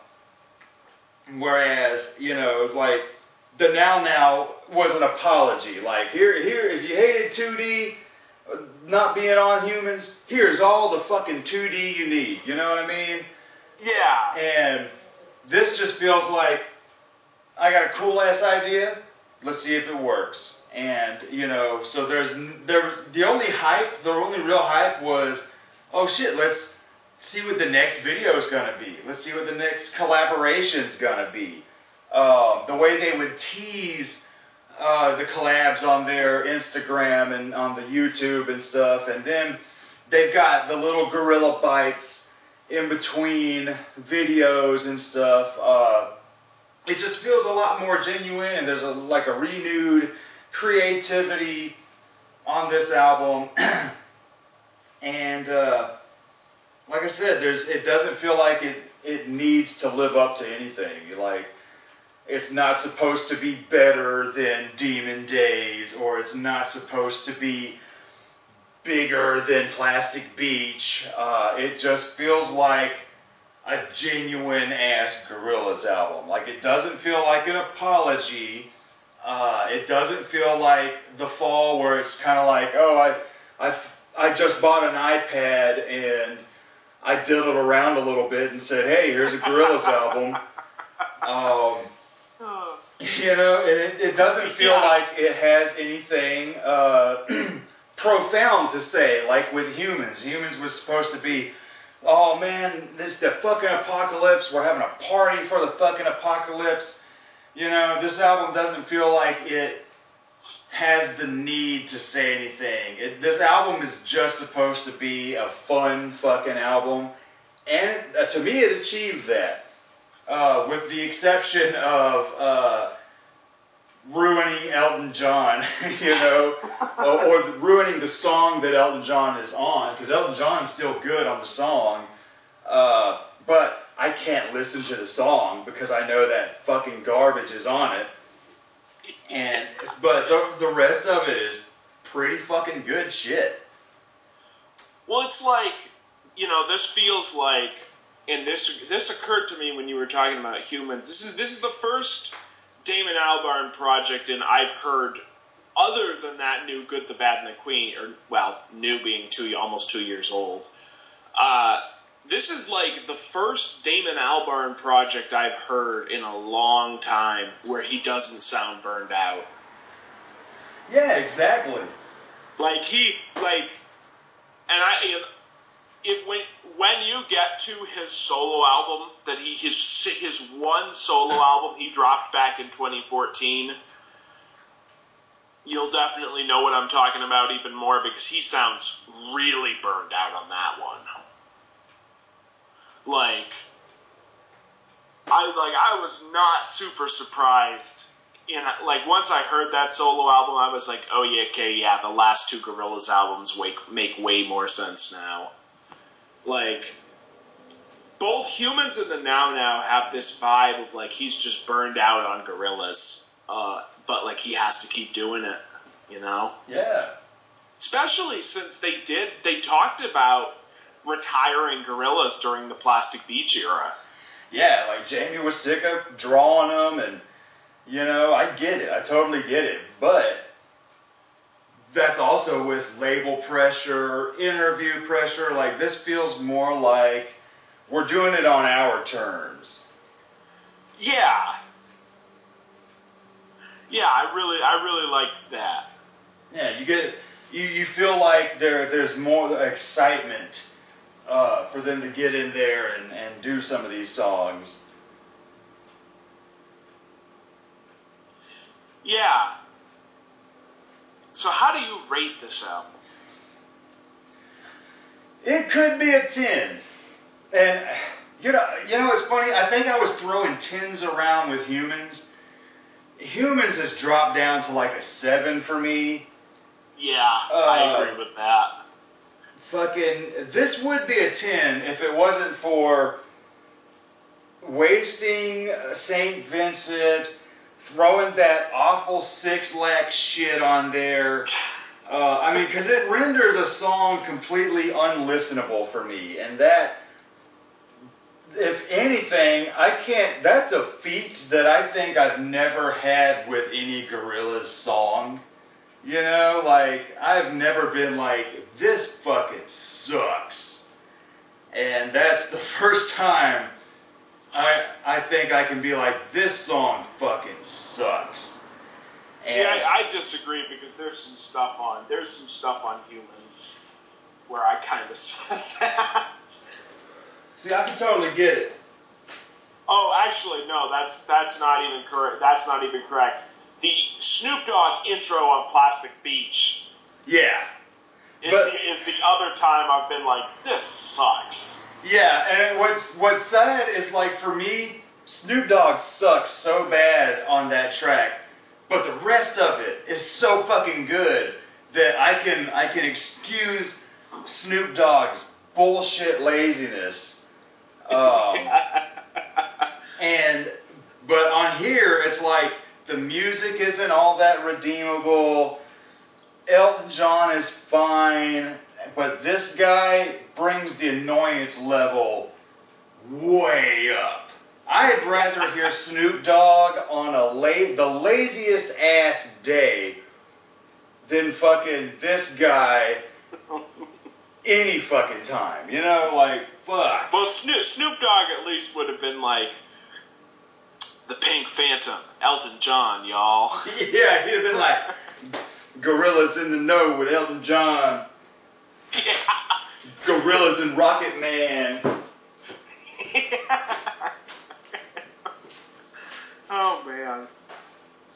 whereas, you know, like the Now Now was an apology. Like here, here, if you hated 2D, uh, not being on Humanz, here's all the fucking 2D you need. You know what I mean? Yeah. And this just feels like I got a cool ass idea. Let's see if it works. And you know, so there's there the only hype, the only real hype was, oh shit, let's see what the next video is gonna be. Let's see what the next collaboration is gonna be. Um, the way they would tease uh, the collabs on their Instagram and on the YouTube and stuff, and then they've got the little gorilla bites in between videos and stuff. Uh, it just feels a lot more genuine, and there's a like a renewed creativity on this album. and uh, like I said, there's it doesn't feel like it it needs to live up to anything. Like it's not supposed to be better than Demon Days, or it's not supposed to be bigger than Plastic Beach. Uh, it just feels like a genuine ass Gorillaz album. Like it doesn't feel like an apology. Uh, it doesn't feel like the fall where it's kind of like, oh, I, I, I just bought an iPad and I diddled around a little bit and said, hey, here's a Gorillaz album. Um, Oh. you know, it, it doesn't feel Yeah. like it has anything uh, profound to say. Like with Humanz, Humanz was supposed to be, oh man, this the fucking apocalypse. We're having a party for the fucking apocalypse. You know, this album doesn't feel like it has the need to say anything. It, this album is just supposed to be a fun fucking album, and uh, to me, it achieved that. Uh, with the exception of uh, ruining Elton John, you know, or, or ruining the song that Elton John is on, because Elton John's still good on the song, uh, but I can't listen to the song because I know that fucking garbage is on it. And but the, the rest of it is pretty fucking good shit. Well, it's like, you know, this feels like, and this this occurred to me when you were talking about Humanz. This is this is the first Damon Albarn project, and I've heard, other than that new Good, the Bad, and the Queen, or well, new being two almost two years old. Uh, this is like the first Damon Albarn project I've heard in a long time where he doesn't sound burned out. Yeah, exactly. Like he like, and I you know, it when when you get to his solo album that he his his one solo album he dropped back in 2014. You'll definitely know what I'm talking about even more because he sounds really burned out on that one. Like, I like I was not super surprised and like once I heard that solo album, I was like, oh yeah, okay, yeah, the last two Gorillaz albums make make way more sense now. Like, both Humanz and the Now Now have this vibe of like he's just burned out on Gorillaz, uh, but like he has to keep doing it, you know. Yeah. Especially since they did, they talked about retiring Gorillaz during the Plastic Beach era. Yeah, like Jamie was sick of drawing them, and you know, I get it. I totally get it. But that's also with label pressure, interview pressure. Like this feels more like we're doing it on our terms. Yeah. Yeah, I really, I really like that. Yeah, you get you, you feel like there there's more excitement uh, for them to get in there and, and do some of these songs. Yeah. So how do you rate this album? It could be a ten, and you know you know it's funny. I think I was throwing tens around with Humanz. Humanz has dropped down to like a seven for me. Yeah, I Uh, agree with that. Fucking, this would be a 10 if it wasn't for wasting St. Vincent, throwing that awful 6LACK shit on there. Uh, I mean, because it renders a song completely unlistenable for me. And that, if anything, I can't, that's a feat that I think I've never had with any Gorillaz song. You know, like I've never been like this fucking sucks, and that's the first time I I think I can be like this song fucking sucks. See, And- I, I disagree because there's some stuff on there's some stuff on Humanz where I kind of said that. see, I can totally get it. Oh, actually, no, that's that's not even correct. That's not even correct. The Snoop Dogg intro on Plastic Beach Yeah, is, But- the, is the other time I've been like, this sucks. yeah, and what's what's sad is like for me, Snoop Dogg sucks so bad on that track, but the rest of it is so fucking good that I can I can excuse Snoop Dogg's bullshit laziness. Um, and but on here it's like the music isn't all that redeemable. Elton John is fine, but this guy brings the annoyance level way up. I'd rather hear Snoop Dogg on a la- the laziest ass day than fucking this guy any fucking time. You know, like fuck. Well, Snoop, Snoop Dogg at least would have been like the Pink Phantom, Elton John, y'all. Yeah, he'd have been like Gorillas in the Know with Elton John, Gorillas and Rocket Man. oh man.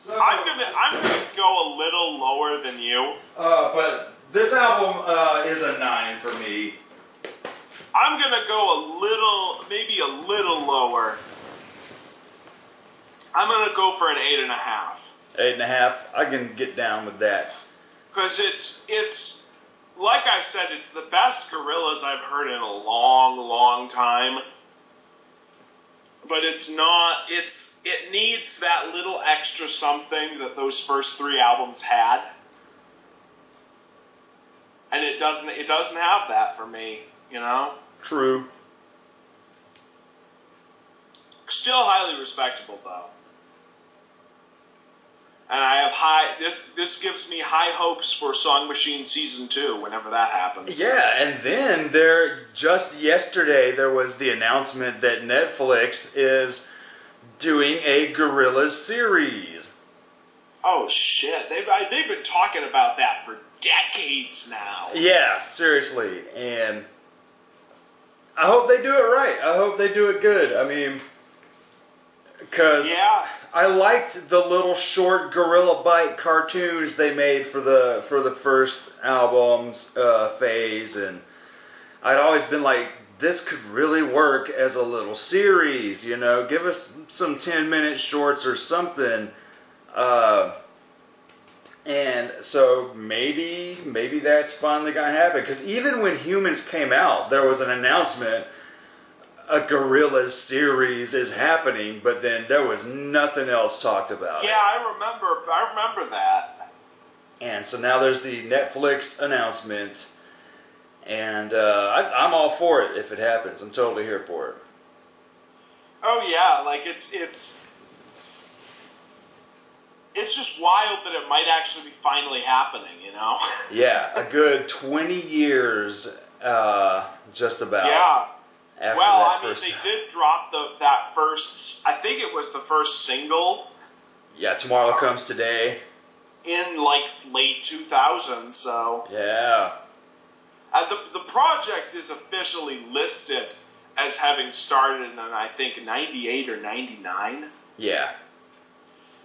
So, I'm gonna I'm gonna go a little lower than you. Uh, but this album uh, is a nine for me. I'm gonna go a little, maybe a little lower. I'm gonna go for an eight and a half. Eight and a half. I can get down with that. because it's it's like I said, it's the best Gorillaz I've heard in a long, long time. But it's not. It's it needs that little extra something that those first three albums had, and it doesn't. It doesn't have that for me. You know. True. Still highly respectable though. And I have high this this gives me high hopes for Song Machine season 2 whenever that happens. Yeah, and then there just yesterday there was the announcement that Netflix is doing a Gorillaz series. Oh shit. They've I, they've been talking about that for decades now. Yeah, seriously, and I hope they do it right. I hope they do it good. I mean, because Yeah. I liked the little short Gorilla Bite cartoons they made for the for the first album's uh, phase, and I'd always been like, this could really work as a little series. You know, give us some ten minute shorts or something. Uh, and so maybe maybe that's finally gonna happen. Because even when Humanz came out, there was an announcement a gorilla series is happening, but then there was nothing else talked about. Yeah, I remember I remember that. And so now there's the Netflix announcement, and uh, I, I'm all for it if it happens. I'm totally here for it. Oh yeah, like it's it's it's just wild that it might actually be finally happening, you know? Yeah, a good 20 years, uh, just about. yeah. Well, I mean, they did drop the that first. I think it was the first single Yeah, tomorrow comes today. in like late 2000. So, Yeah. uh, the the project is officially listed as having started in I think 98 or 99. Yeah.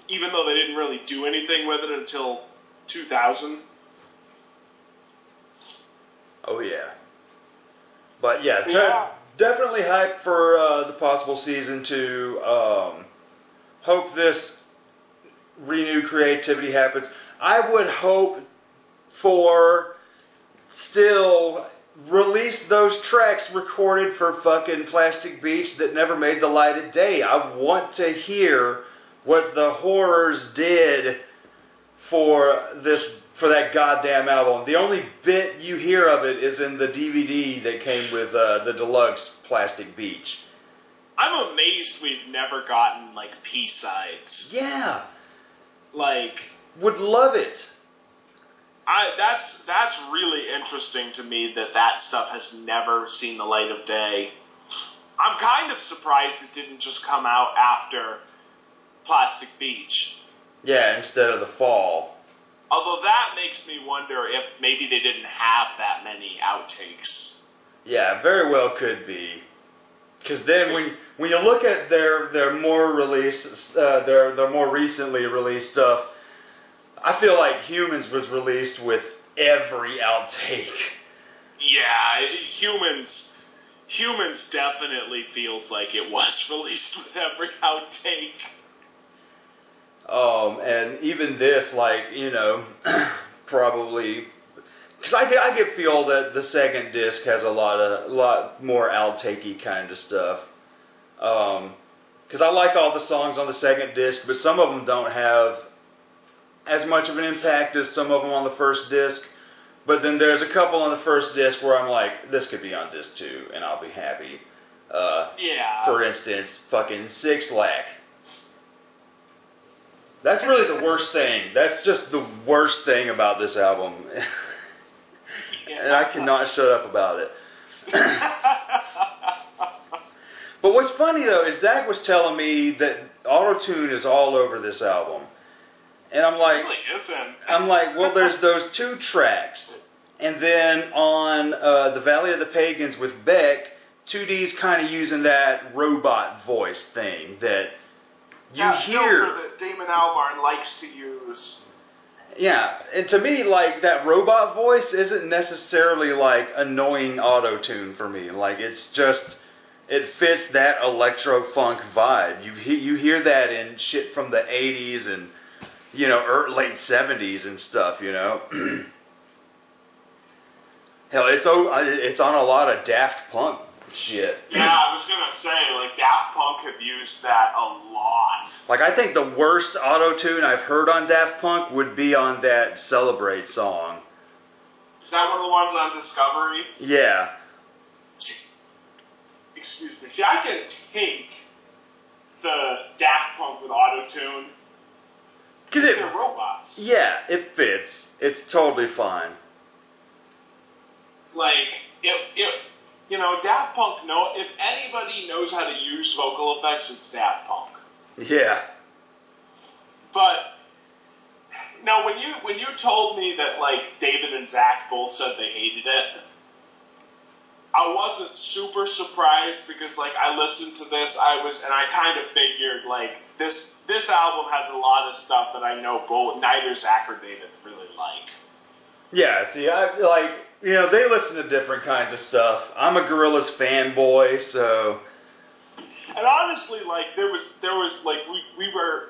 Even though they didn't really do anything with it until 2000. Oh yeah. But yeah, Yeah. Definitely hype for uh, the possible season two. Um, hope this renewed creativity happens. I would hope for still release those tracks recorded for fucking Plastic Beach that never made the light of day. I want to hear what the horrors did for this for that goddamn album. The only bit you hear of it is in the DVD that came with uh, the deluxe Plastic Beach. I'm amazed we've never gotten like P sides. Yeah, Like would love it. I that's that's really interesting to me that that stuff has never seen the light of day. I'm kind of surprised it didn't just come out after Plastic Beach. Yeah, instead of the fall. Although that makes me wonder if maybe they didn't have that many outtakes. Yeah, very well could be. Because then when when you look at their their more released uh, their their more recently released stuff, I feel like Humanz was released with every outtake. Yeah, Humanz Humanz definitely feels like it was released with every outtake. Um, and even this, like you know, probably because I get I get feel that the second disc has a lot of a lot more outtakey kind of stuff. Um, because I like all the songs on the second disc, but some of them don't have as much of an impact as some of them on the first disc. But then there's a couple on the first disc where I'm like, this could be on disc two, and I'll be happy. Uh, Yeah. for instance, fucking 6LACK. That's really the worst thing. That's just the worst thing about this album. and I cannot shut up about it. But what's funny though is Zach was telling me that auto tune is all over this album, and I'm like, really isn't. I'm like, well, there's those two tracks, and then on uh, the Valley of the Pagans with Beck, 2D's kind of using that robot voice thing that you that hear. that Damon Albarn likes to use. Yeah, and to me, like that robot voice isn't necessarily like annoying auto tune for me. Like it's just it fits that electro funk vibe. You he- you hear that in shit from the '80s and you know er, late '70s and stuff. You know, hell, it's it's on a lot of Daft Punk shit. Yeah, I was gonna say like Daft Punk have used that a lot. Like I think the worst auto tune I've heard on Daft Punk would be on that Celebrate song. Is that one of the ones on Discovery? Yeah. Excuse me. See, I can take the Daft Punk with auto tune. Cause it, They're robots. yeah, it fits. It's totally fine. Like it, it, you know, Daft Punk. Know if anybody knows how to use vocal effects, it's Daft Punk. Yeah. But now, when you when you told me that like David and Zach both said they hated it, I wasn't super surprised because like I listened to this, I was and I kind of figured like this this album has a lot of stuff that I know both neither Zach or David really like. Yeah, see, I like, you know, they listen to different kinds of stuff. I'm a Gorillaz fanboy, so And honestly, like there was there was like we, we were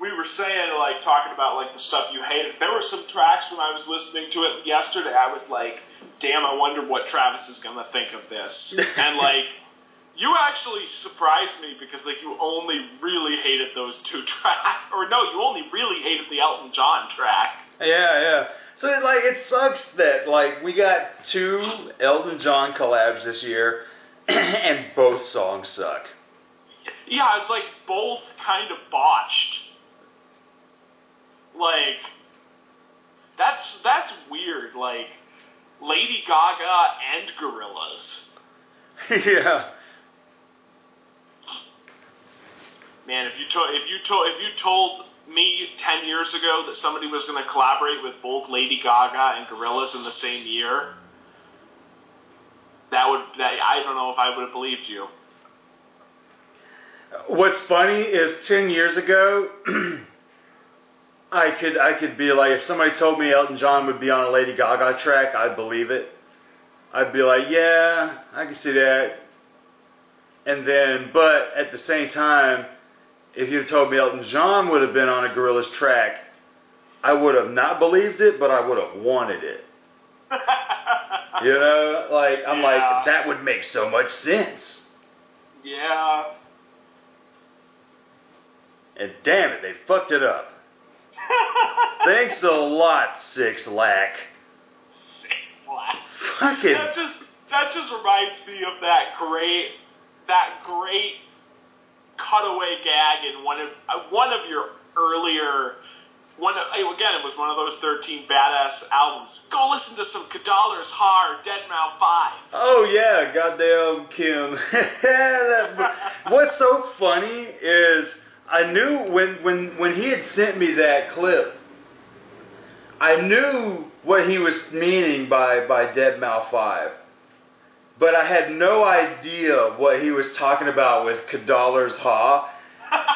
we were saying like talking about like the stuff you hated. There were some tracks when I was listening to it yesterday. I was like, damn, I wonder what Travis is gonna think of this. and like you actually surprised me because like you only really hated those two tracks, or no, you only really hated the Elton John track. yeah, yeah. So it, like, it sucks that like we got two Elton John collabs this year, and both songs suck. Yeah, it's like both kind of botched. Like that's that's weird. Like Lady Gaga and Gorillaz. yeah. Man, if you told if you told if you told me ten years ago that somebody was going to collaborate with both Lady Gaga and Gorillaz in the same year, that would that I don't know if I would have believed you. What's funny is ten years ago, I could I could be like, if somebody told me Elton John would be on a Lady Gaga track, I'd believe it. I'd be like, yeah, I can see that. And then, but at the same time, if you told me Elton John would have been on a Gorillaz track, I would have not believed it, but I would have wanted it. You know, like I'm Yeah. like that would make so much sense. yeah. And damn it, they fucked it up. Thanks a lot, 6LACK. Six Flags. Fucking that just that just reminds me of that great that great cutaway gag in one of uh, one of your earlier one again it was one of those 13 badass albums. Go listen to some Kadaller's Har Dead Mouse 5 Oh yeah, goddamn Kim. That- what's so funny is I knew when when when he had sent me that clip, I knew what he was meaning by by Dead Mouth Five, but I had no idea what he was talking about with Kadaller's Ha.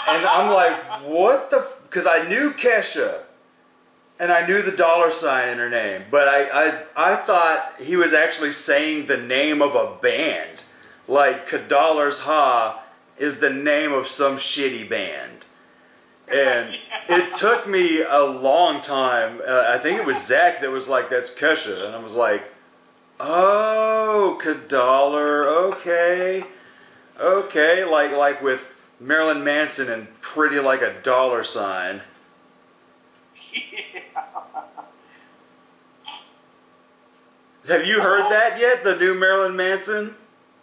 And I'm like, what the? Because I knew Kesha, and I knew the dollar sign in her name, but I, I I thought he was actually saying the name of a band, like Kadaller's Ha is the name of some shitty band. And it took me a long time. Uh, I think it was Zach that was like, "That's Kesha," and I was like, "Oh, Kadollar, okay, okay." Like like with Marilyn Manson and "Pretty Like a Dollar Sign." Have you heard that yet? The new Marilyn Manson?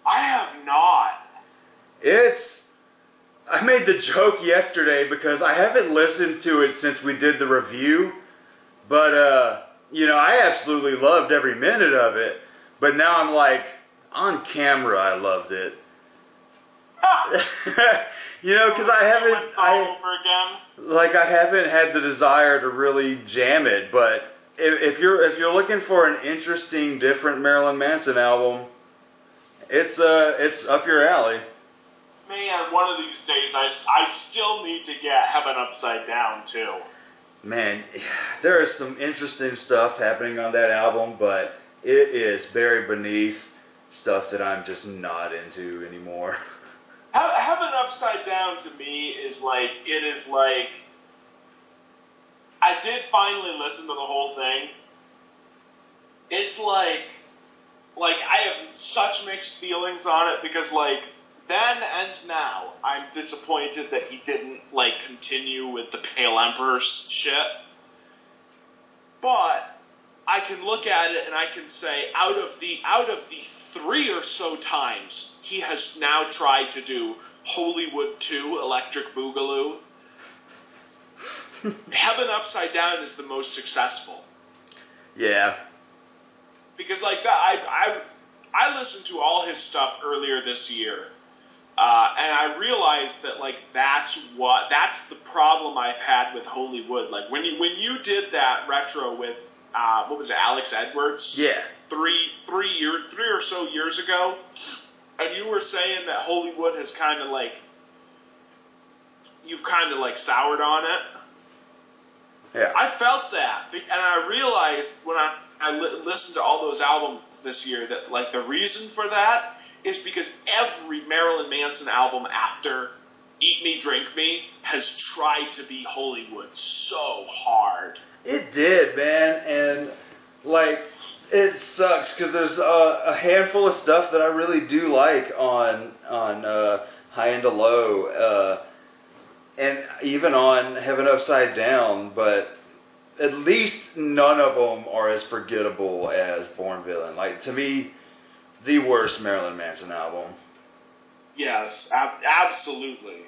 I have not It's. I made the joke yesterday because I haven't listened to it since we did the review, but uh, you know, I absolutely loved every minute of it. But now I'm like, on camera, I loved it. you know, because I haven't, I like I haven't had the desire to really jam it. But if, if you're if you're looking for an interesting, different Marilyn Manson album, it's uh it's up your alley. Man, one of these days, I, I still need to get Heaven Upside Down too. Man, there is some interesting stuff happening on that album, but it is buried beneath stuff that I'm just not into anymore. He- Heaven Upside Down to me is like it is like I did finally listen to the whole thing. It's like like I have such mixed feelings on it because like then and now I'm disappointed that he didn't like continue with the Pale Emperor shit. But I can look at it and I can say out of the out of the three or so times he has now tried to do Hollywood 2 Electric Boogaloo, Heaven Upside Down is the most successful. Yeah, Because like that I I I listened to all his stuff earlier this year. Uh, and I realized that like that's what that's the problem I've had with Hollywood. Like when you when you did that retro with uh, what was it, Alex Edwards? yeah, three three year three or so years ago, and you were saying that Hollywood has kind of like you've kind of like soured on it. yeah. I felt that, and I realized when I I li- listened to all those albums this year that like the reason for that is because every Marilyn Manson album after Eat Me Drink Me has tried to be Hollywood so hard. It did, man, and like it sucks because there's a, a handful of stuff that I really do like on on uh, High and Low, uh, and even on Heaven Upside Down, but at least none of them are as forgettable as Born Villain. Like to me, the worst Marilyn Manson album. Yes, ab- absolutely.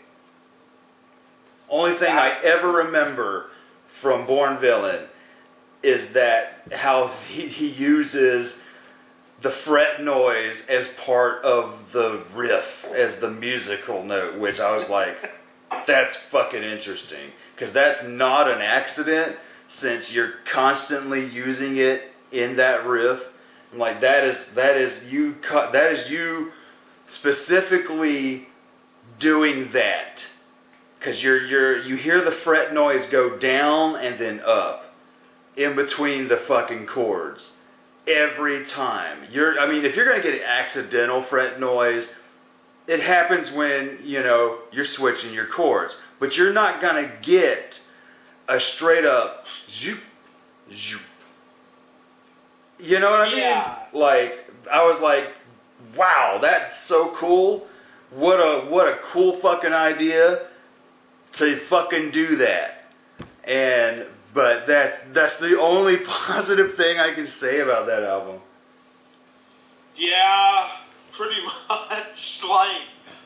Only thing I ever remember from Born Villain is that how he, he uses the fret noise as part of the riff, as the musical note, which I was like, that's fucking interesting. Because that's not an accident, since you're constantly using it in that riff. I'm like, that is, that is you, cut, that is you specifically doing that because you're you're you hear the fret noise go down and then up in between the fucking chords every time. You're I mean if you're gonna get accidental fret noise, it happens when you know you're switching your chords, but you're not gonna get a straight up zoop zoop. You know what I Yeah. mean? Like I was like, wow, that's so cool. What a what a cool fucking idea to fucking do that. And but that's that's the only positive thing I can say about that album. Yeah, pretty much. Like,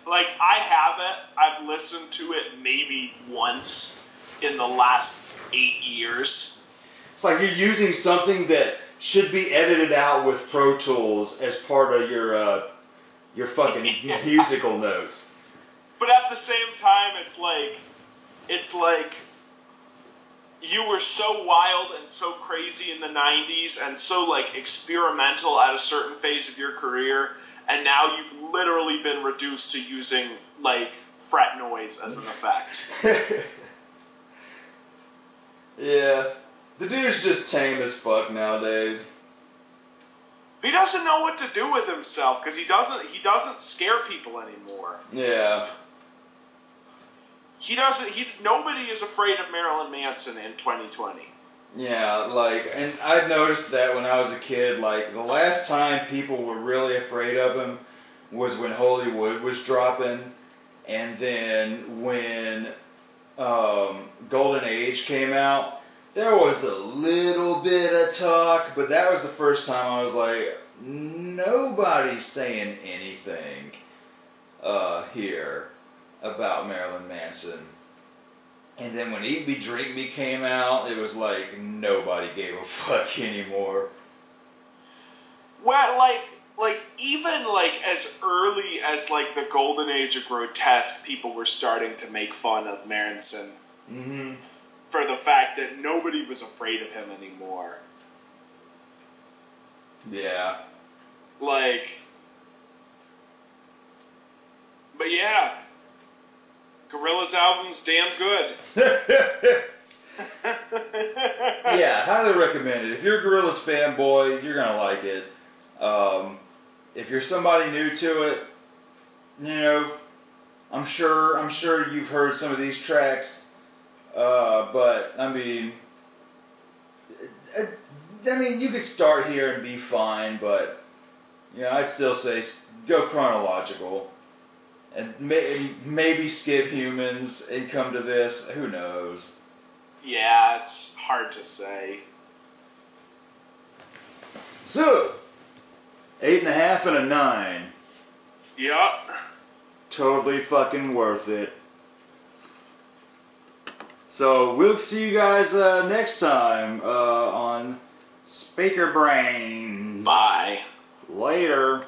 like I have it. I've listened to it maybe once in the last eight years. It's like you're using something that should be edited out with Pro Tools as part of your uh, your fucking musical notes. But at the same time, it's like, it's like you were so wild and so crazy in the 90s and so like experimental at a certain phase of your career and now you've literally been reduced to using like fret noise as an effect. yeah. The dude's just tame as fuck nowadays. He doesn't know what to do with himself because he doesn't he doesn't scare people anymore. Yeah. He doesn't he nobody is afraid of Marilyn Manson in 2020. Yeah, like, and I noticed that when I was a kid, like, the last time people were really afraid of him was when Hollywood was dropping, and then when um, Golden Age came out, there was a little bit of talk, but that was the first time I was like, nobody's saying anything. uh, here about Marilyn Manson. And then when Eat Me Drink Me came out, it was like nobody gave a fuck anymore. Well, like, like even like as early as like the golden age of grotesque, people were starting to make fun of Manson Mm-hmm. For the fact that nobody was afraid of him anymore. Yeah. Like, but yeah, Gorillaz album's damn good. yeah, highly recommend it. If you're a Gorillaz fanboy, you're gonna like it. Um, if you're somebody new to it, you know, I'm sure I'm sure you've heard some of these tracks, uh, but I mean, I, I mean, you could start here and be fine, but you know, I'd still say go chronological. And may, maybe skip Humanz and come to this. Who knows? Yeah, it's hard to say. So, eight and a half and a nine. Yup. Totally fucking worth it. So we'll see you guys uh, next time uh, on Speaker Brain. Bye. Later.